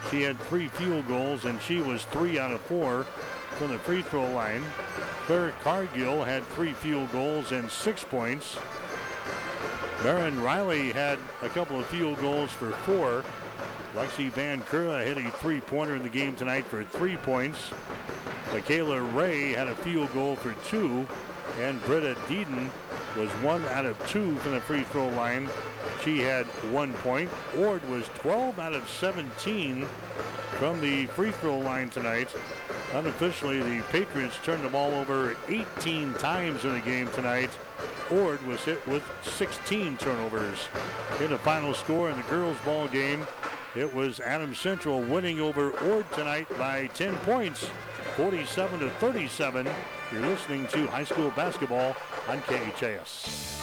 She had three field goals, and she was three out of four from the free throw line. Claire Cargill had three field goals and six points. Baron Riley had a couple of field goals for four. Lexi Van Kura hit a three-pointer in the game tonight for three points. Michaela Ray had a field goal for two. And Britta Deaton was one out of two from the free throw line. She had one point. Ord was 12 out of 17 from the free throw line tonight. Unofficially, the Patriots turned the ball over 18 times in the game tonight. Ord was hit with 16 turnovers. In the final score in the girls' ball game, it was Adams Central winning over Ord tonight by 10 points, 47 to 37. You're listening to high school basketball on KHAS.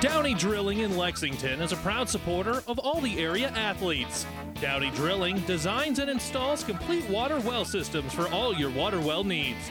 Downey Drilling in Lexington is a proud supporter of all the area athletes. Downey Drilling designs and installs complete water well systems for all your water well needs.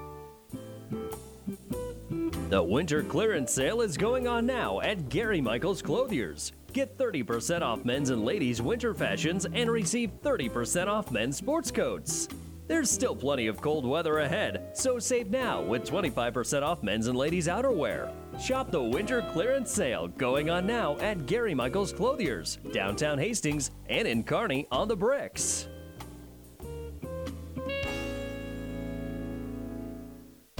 The winter clearance sale is going on now at Gary Michaels Clothiers. Get 30% off men's and ladies' winter fashions and receive 30% off men's sports coats. There's still plenty of cold weather ahead, so save now with 25% off men's and ladies' outerwear. Shop the winter clearance sale going on now at Gary Michaels Clothiers, downtown Hastings, and in Kearney on the bricks.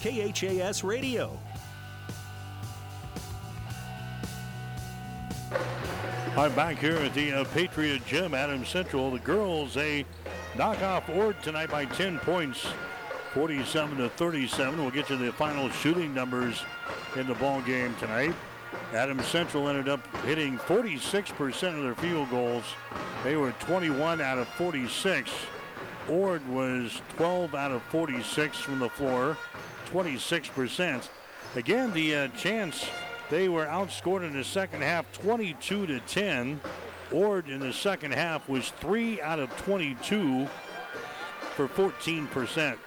KHAS Radio. I'm back here at the uh, Patriot Gym, Adams Central. The girls, they knock off Ord tonight by 10 points, 47 to 37. We'll get to the final shooting numbers in the ball game tonight. Adams Central ended up hitting 46% of their field goals. They were 21 out of 46. Ord was 12 out of 46 from the floor, 26%. Again, the uh, Chants they were outscored in the second half 22 to 10. Ord in the second half was 3 out of 22 for 14%.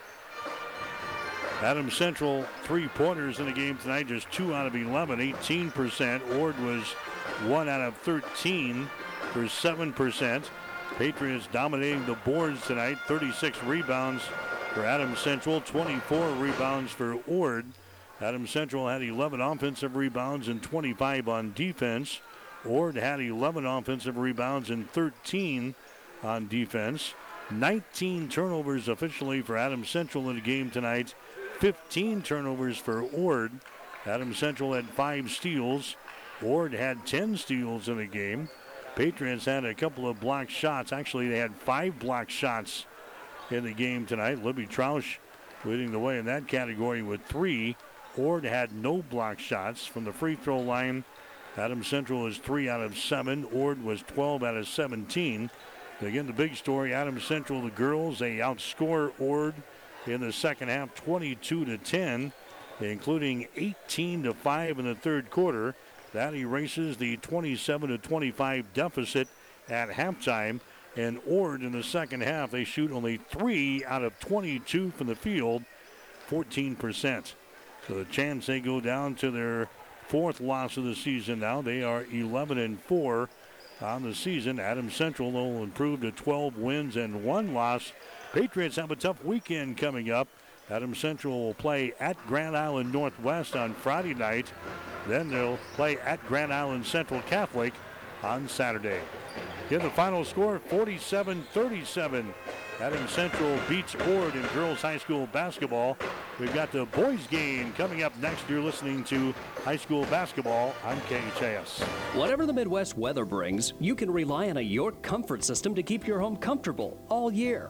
Adam Central three pointers in the game tonight, just 2 out of 11, 18%. Ord was 1 out of 13 for 7%. Patriots dominating the boards tonight, 36 rebounds for Adams Central, 24 rebounds for Ord. Adams Central had 11 offensive rebounds and 25 on defense. Ord had 11 offensive rebounds and 13 on defense. 19 turnovers officially for Adams Central in the game tonight. 15 turnovers for Ord. Adams Central had five steals. Ord had 10 steals in the game. Patriots had a couple of blocked shots. Actually, they had five blocked shots in the game tonight. Libby Troush leading the way in that category with three. Ord had no block shots from the free throw line. Adam Central was three out of seven. Ord was 12 out of 17. Again, the big story: Adam Central, the girls, they outscore Ord in the second half, 22 to 10, including 18 to 5 in the third quarter. That erases the 27 to 25 deficit at halftime. And Ord in the second half, they shoot only three out of 22 from the field, 14%. So the Chants they go down to their fourth loss of the season now. They are 11 and 4 on the season. Adams Central will improve to 12 wins and one loss. Patriots have a tough weekend coming up. Adam Central will play at Grand Island Northwest on Friday night. Then they'll play at Grand Island Central Catholic on Saturday. In the final score, 47 37. Adams Central beats Ord in girls high school basketball. We've got the boys game coming up next. You're listening to high school basketball on KHAS. Whatever the Midwest weather brings, you can rely on a York comfort system to keep your home comfortable all year.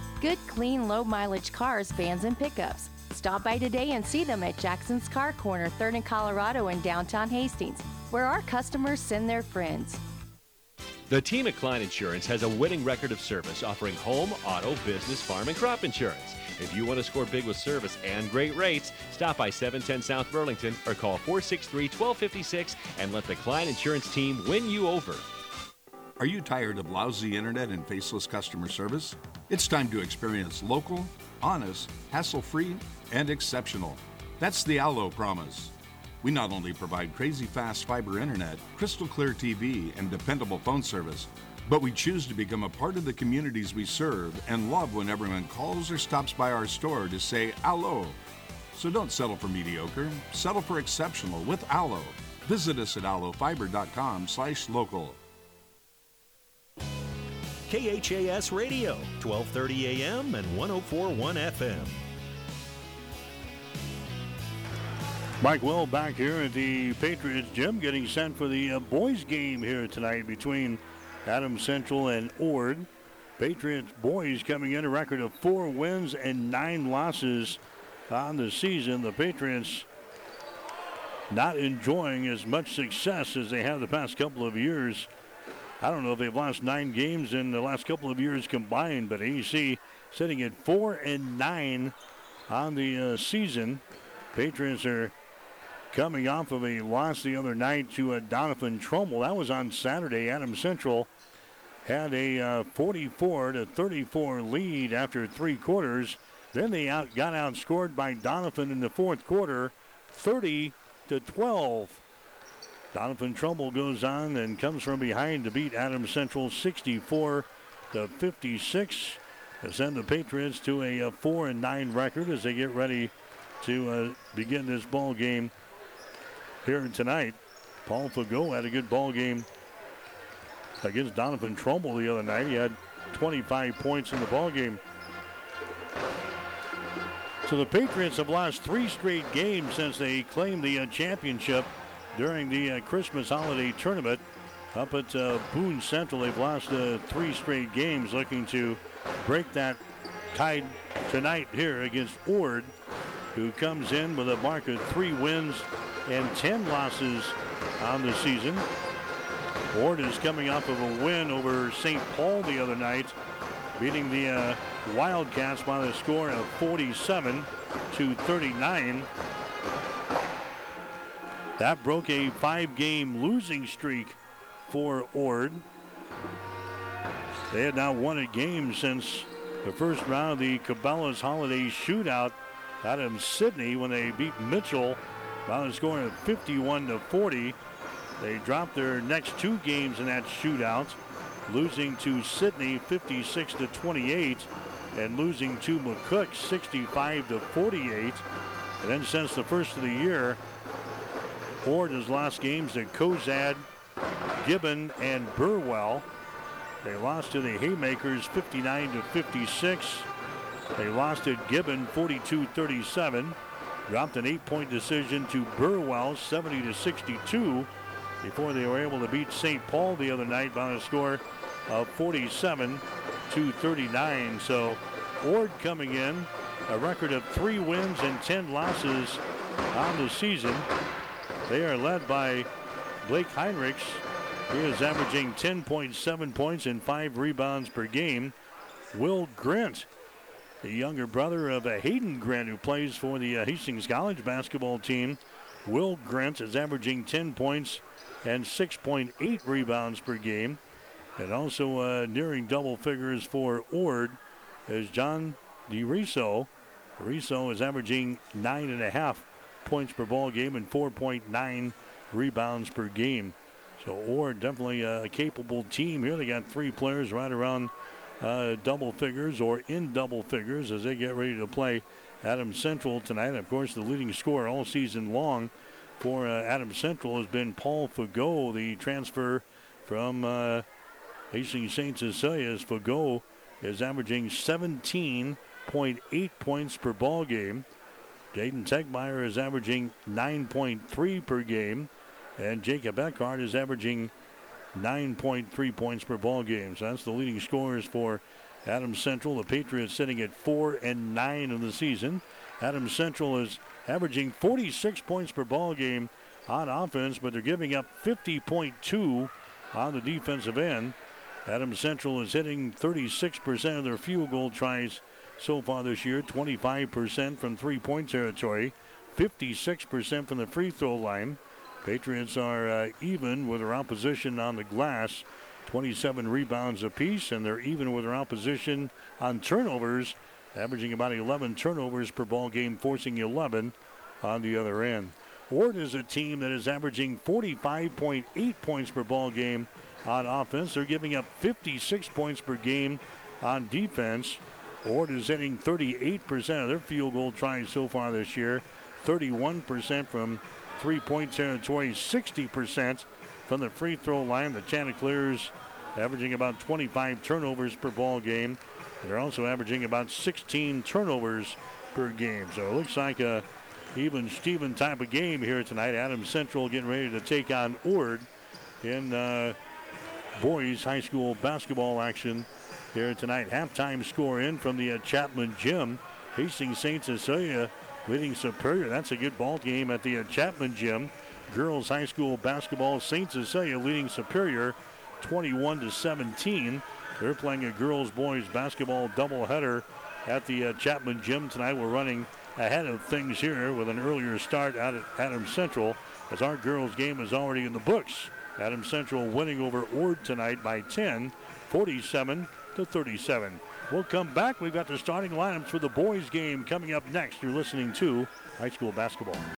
Good, clean, low mileage cars, vans, and pickups. Stop by today and see them at Jackson's Car Corner, 3rd and Colorado in downtown Hastings, where our customers send their friends. The team at Klein Insurance has a winning record of service offering home, auto, business, farm, and crop insurance. If you want to score big with service and great rates, stop by 710 South Burlington or call 463 1256 and let the Klein Insurance team win you over. Are you tired of lousy internet and faceless customer service? It's time to experience local, honest, hassle free, and exceptional. That's the Allo promise. We not only provide crazy fast fiber internet, crystal clear TV, and dependable phone service, but we choose to become a part of the communities we serve and love when everyone calls or stops by our store to say Allo. So don't settle for mediocre, settle for exceptional with Allo. Visit us at allofiber.com slash local. KHAS Radio, 1230 AM and 1041 FM. Mike Will back here at the Patriots gym getting sent for the uh, boys game here tonight between Adams Central and Ord. Patriots boys coming in a record of four wins and nine losses on the season. The Patriots not enjoying as much success as they have the past couple of years. I don't know if they've lost nine games in the last couple of years combined, but AC sitting at four and nine on the uh, season. Patriots are coming off of a loss the other night to uh, Doniphan Trumbull. That was on Saturday. Adams Central had a uh, 44 to 34 lead after three quarters. Then they out, got outscored by Doniphan in the fourth quarter, 30 to 12. Doniphan Trumbull goes on and comes from behind to beat Adams Central 64 to 56. To send the Patriots to a, a four and nine record as they get ready to uh, begin this ball game here tonight. Paul Fago had a good ball game against Doniphan Trumbull the other night. He had 25 points in the ball game. So the Patriots have lost three straight games since they claimed the uh, championship during the uh, Christmas holiday tournament. Up at uh, Boone Central, they've lost uh, three straight games, looking to break that tide tonight here against Ord, who comes in with a mark of three wins and 10 losses on the season. Ord is coming off of a win over St. Paul the other night, beating the uh, Wildcats by the score of 47 to 39. That broke a five-game losing streak for Ord. They had not won a game since the first round of the Cabela's Holiday Shootout out of Sidney when they beat Mitchell by the score of 51 to 40. They dropped their next two games in that shootout, losing to Sidney 56 to 28 and losing to McCook 65 to 48. And then since the first of the year, Has lost games to Cozad, Gibbon, and Burwell. They lost to the Haymakers 59 to 56. They lost at Gibbon 42-37. Dropped an eight-point decision to Burwell 70 to 62 before they were able to beat St. Paul the other night by a score of 47 to 39. So Ord coming in, a record of three wins and 10 losses on the season. They are led by Blake Heinrichs. He is averaging 10.7 points and five rebounds per game. Will Grant, the younger brother of Hayden Grant, who plays for the uh, Hastings College basketball team. Will Grant is averaging 10 points and 6.8 rebounds per game. And also uh, nearing double figures for Ord is John DeRiso. DeRiso is averaging nine and a half points per ball game and 4.9 rebounds per game. So Ord definitely a capable team here. They got three players right around uh, double figures or in double figures as they get ready to play Adams Central tonight. Of course, the leading scorer all season long for uh, Adams Central has been Paul Fago, the transfer from uh, Hastings St. Cecilia's. Fago is averaging 17.8 points per ball game. Jaden Tegmeyer is averaging 9.3 per game. And Jacob Eckhart is averaging 9.3 points per ball game. So that's the leading scorers for Adams Central. The Patriots sitting at 4 and 9 in the season. Adams Central is averaging 46 points per ball game on offense, but they're giving up 50.2 on the defensive end. Adams Central is hitting 36% of their field goal tries so far this year, 25% from three point territory, 56% from the free throw line. Patriots are uh, even with their opposition on the glass, 27 rebounds apiece, and they're even with their opposition on turnovers, averaging about 11 turnovers per ball game, forcing 11 on the other end. Ord is a team that is averaging 45.8 points per ball game on offense. They're giving up 56 points per game on defense. Ord is hitting 38% of their field goal tries so far this year, 31% from three point territory, 60% from the free throw line. The Chanticleers averaging about 25 turnovers per ball game. They're also averaging about 16 turnovers per game. So it looks like a even Steven type of game here tonight. Adams Central getting ready to take on Ord in uh, boys high school basketball action here tonight. Halftime score in from the uh, Chapman Gym. Hastings St. Cecilia leading Superior. That's a good ball game at the uh, Chapman Gym. Girls high school basketball. St. Cecilia leading Superior 21 to 17. They're playing a girls boys basketball doubleheader at the uh, Chapman Gym tonight. We're running ahead of things here with an earlier start out at Adams Central as our girls game is already in the books. Adams Central winning over Ord tonight by 10, 47 to 37. We'll come back. We've got the starting lineups for the boys game coming up next. You're listening to high school basketball.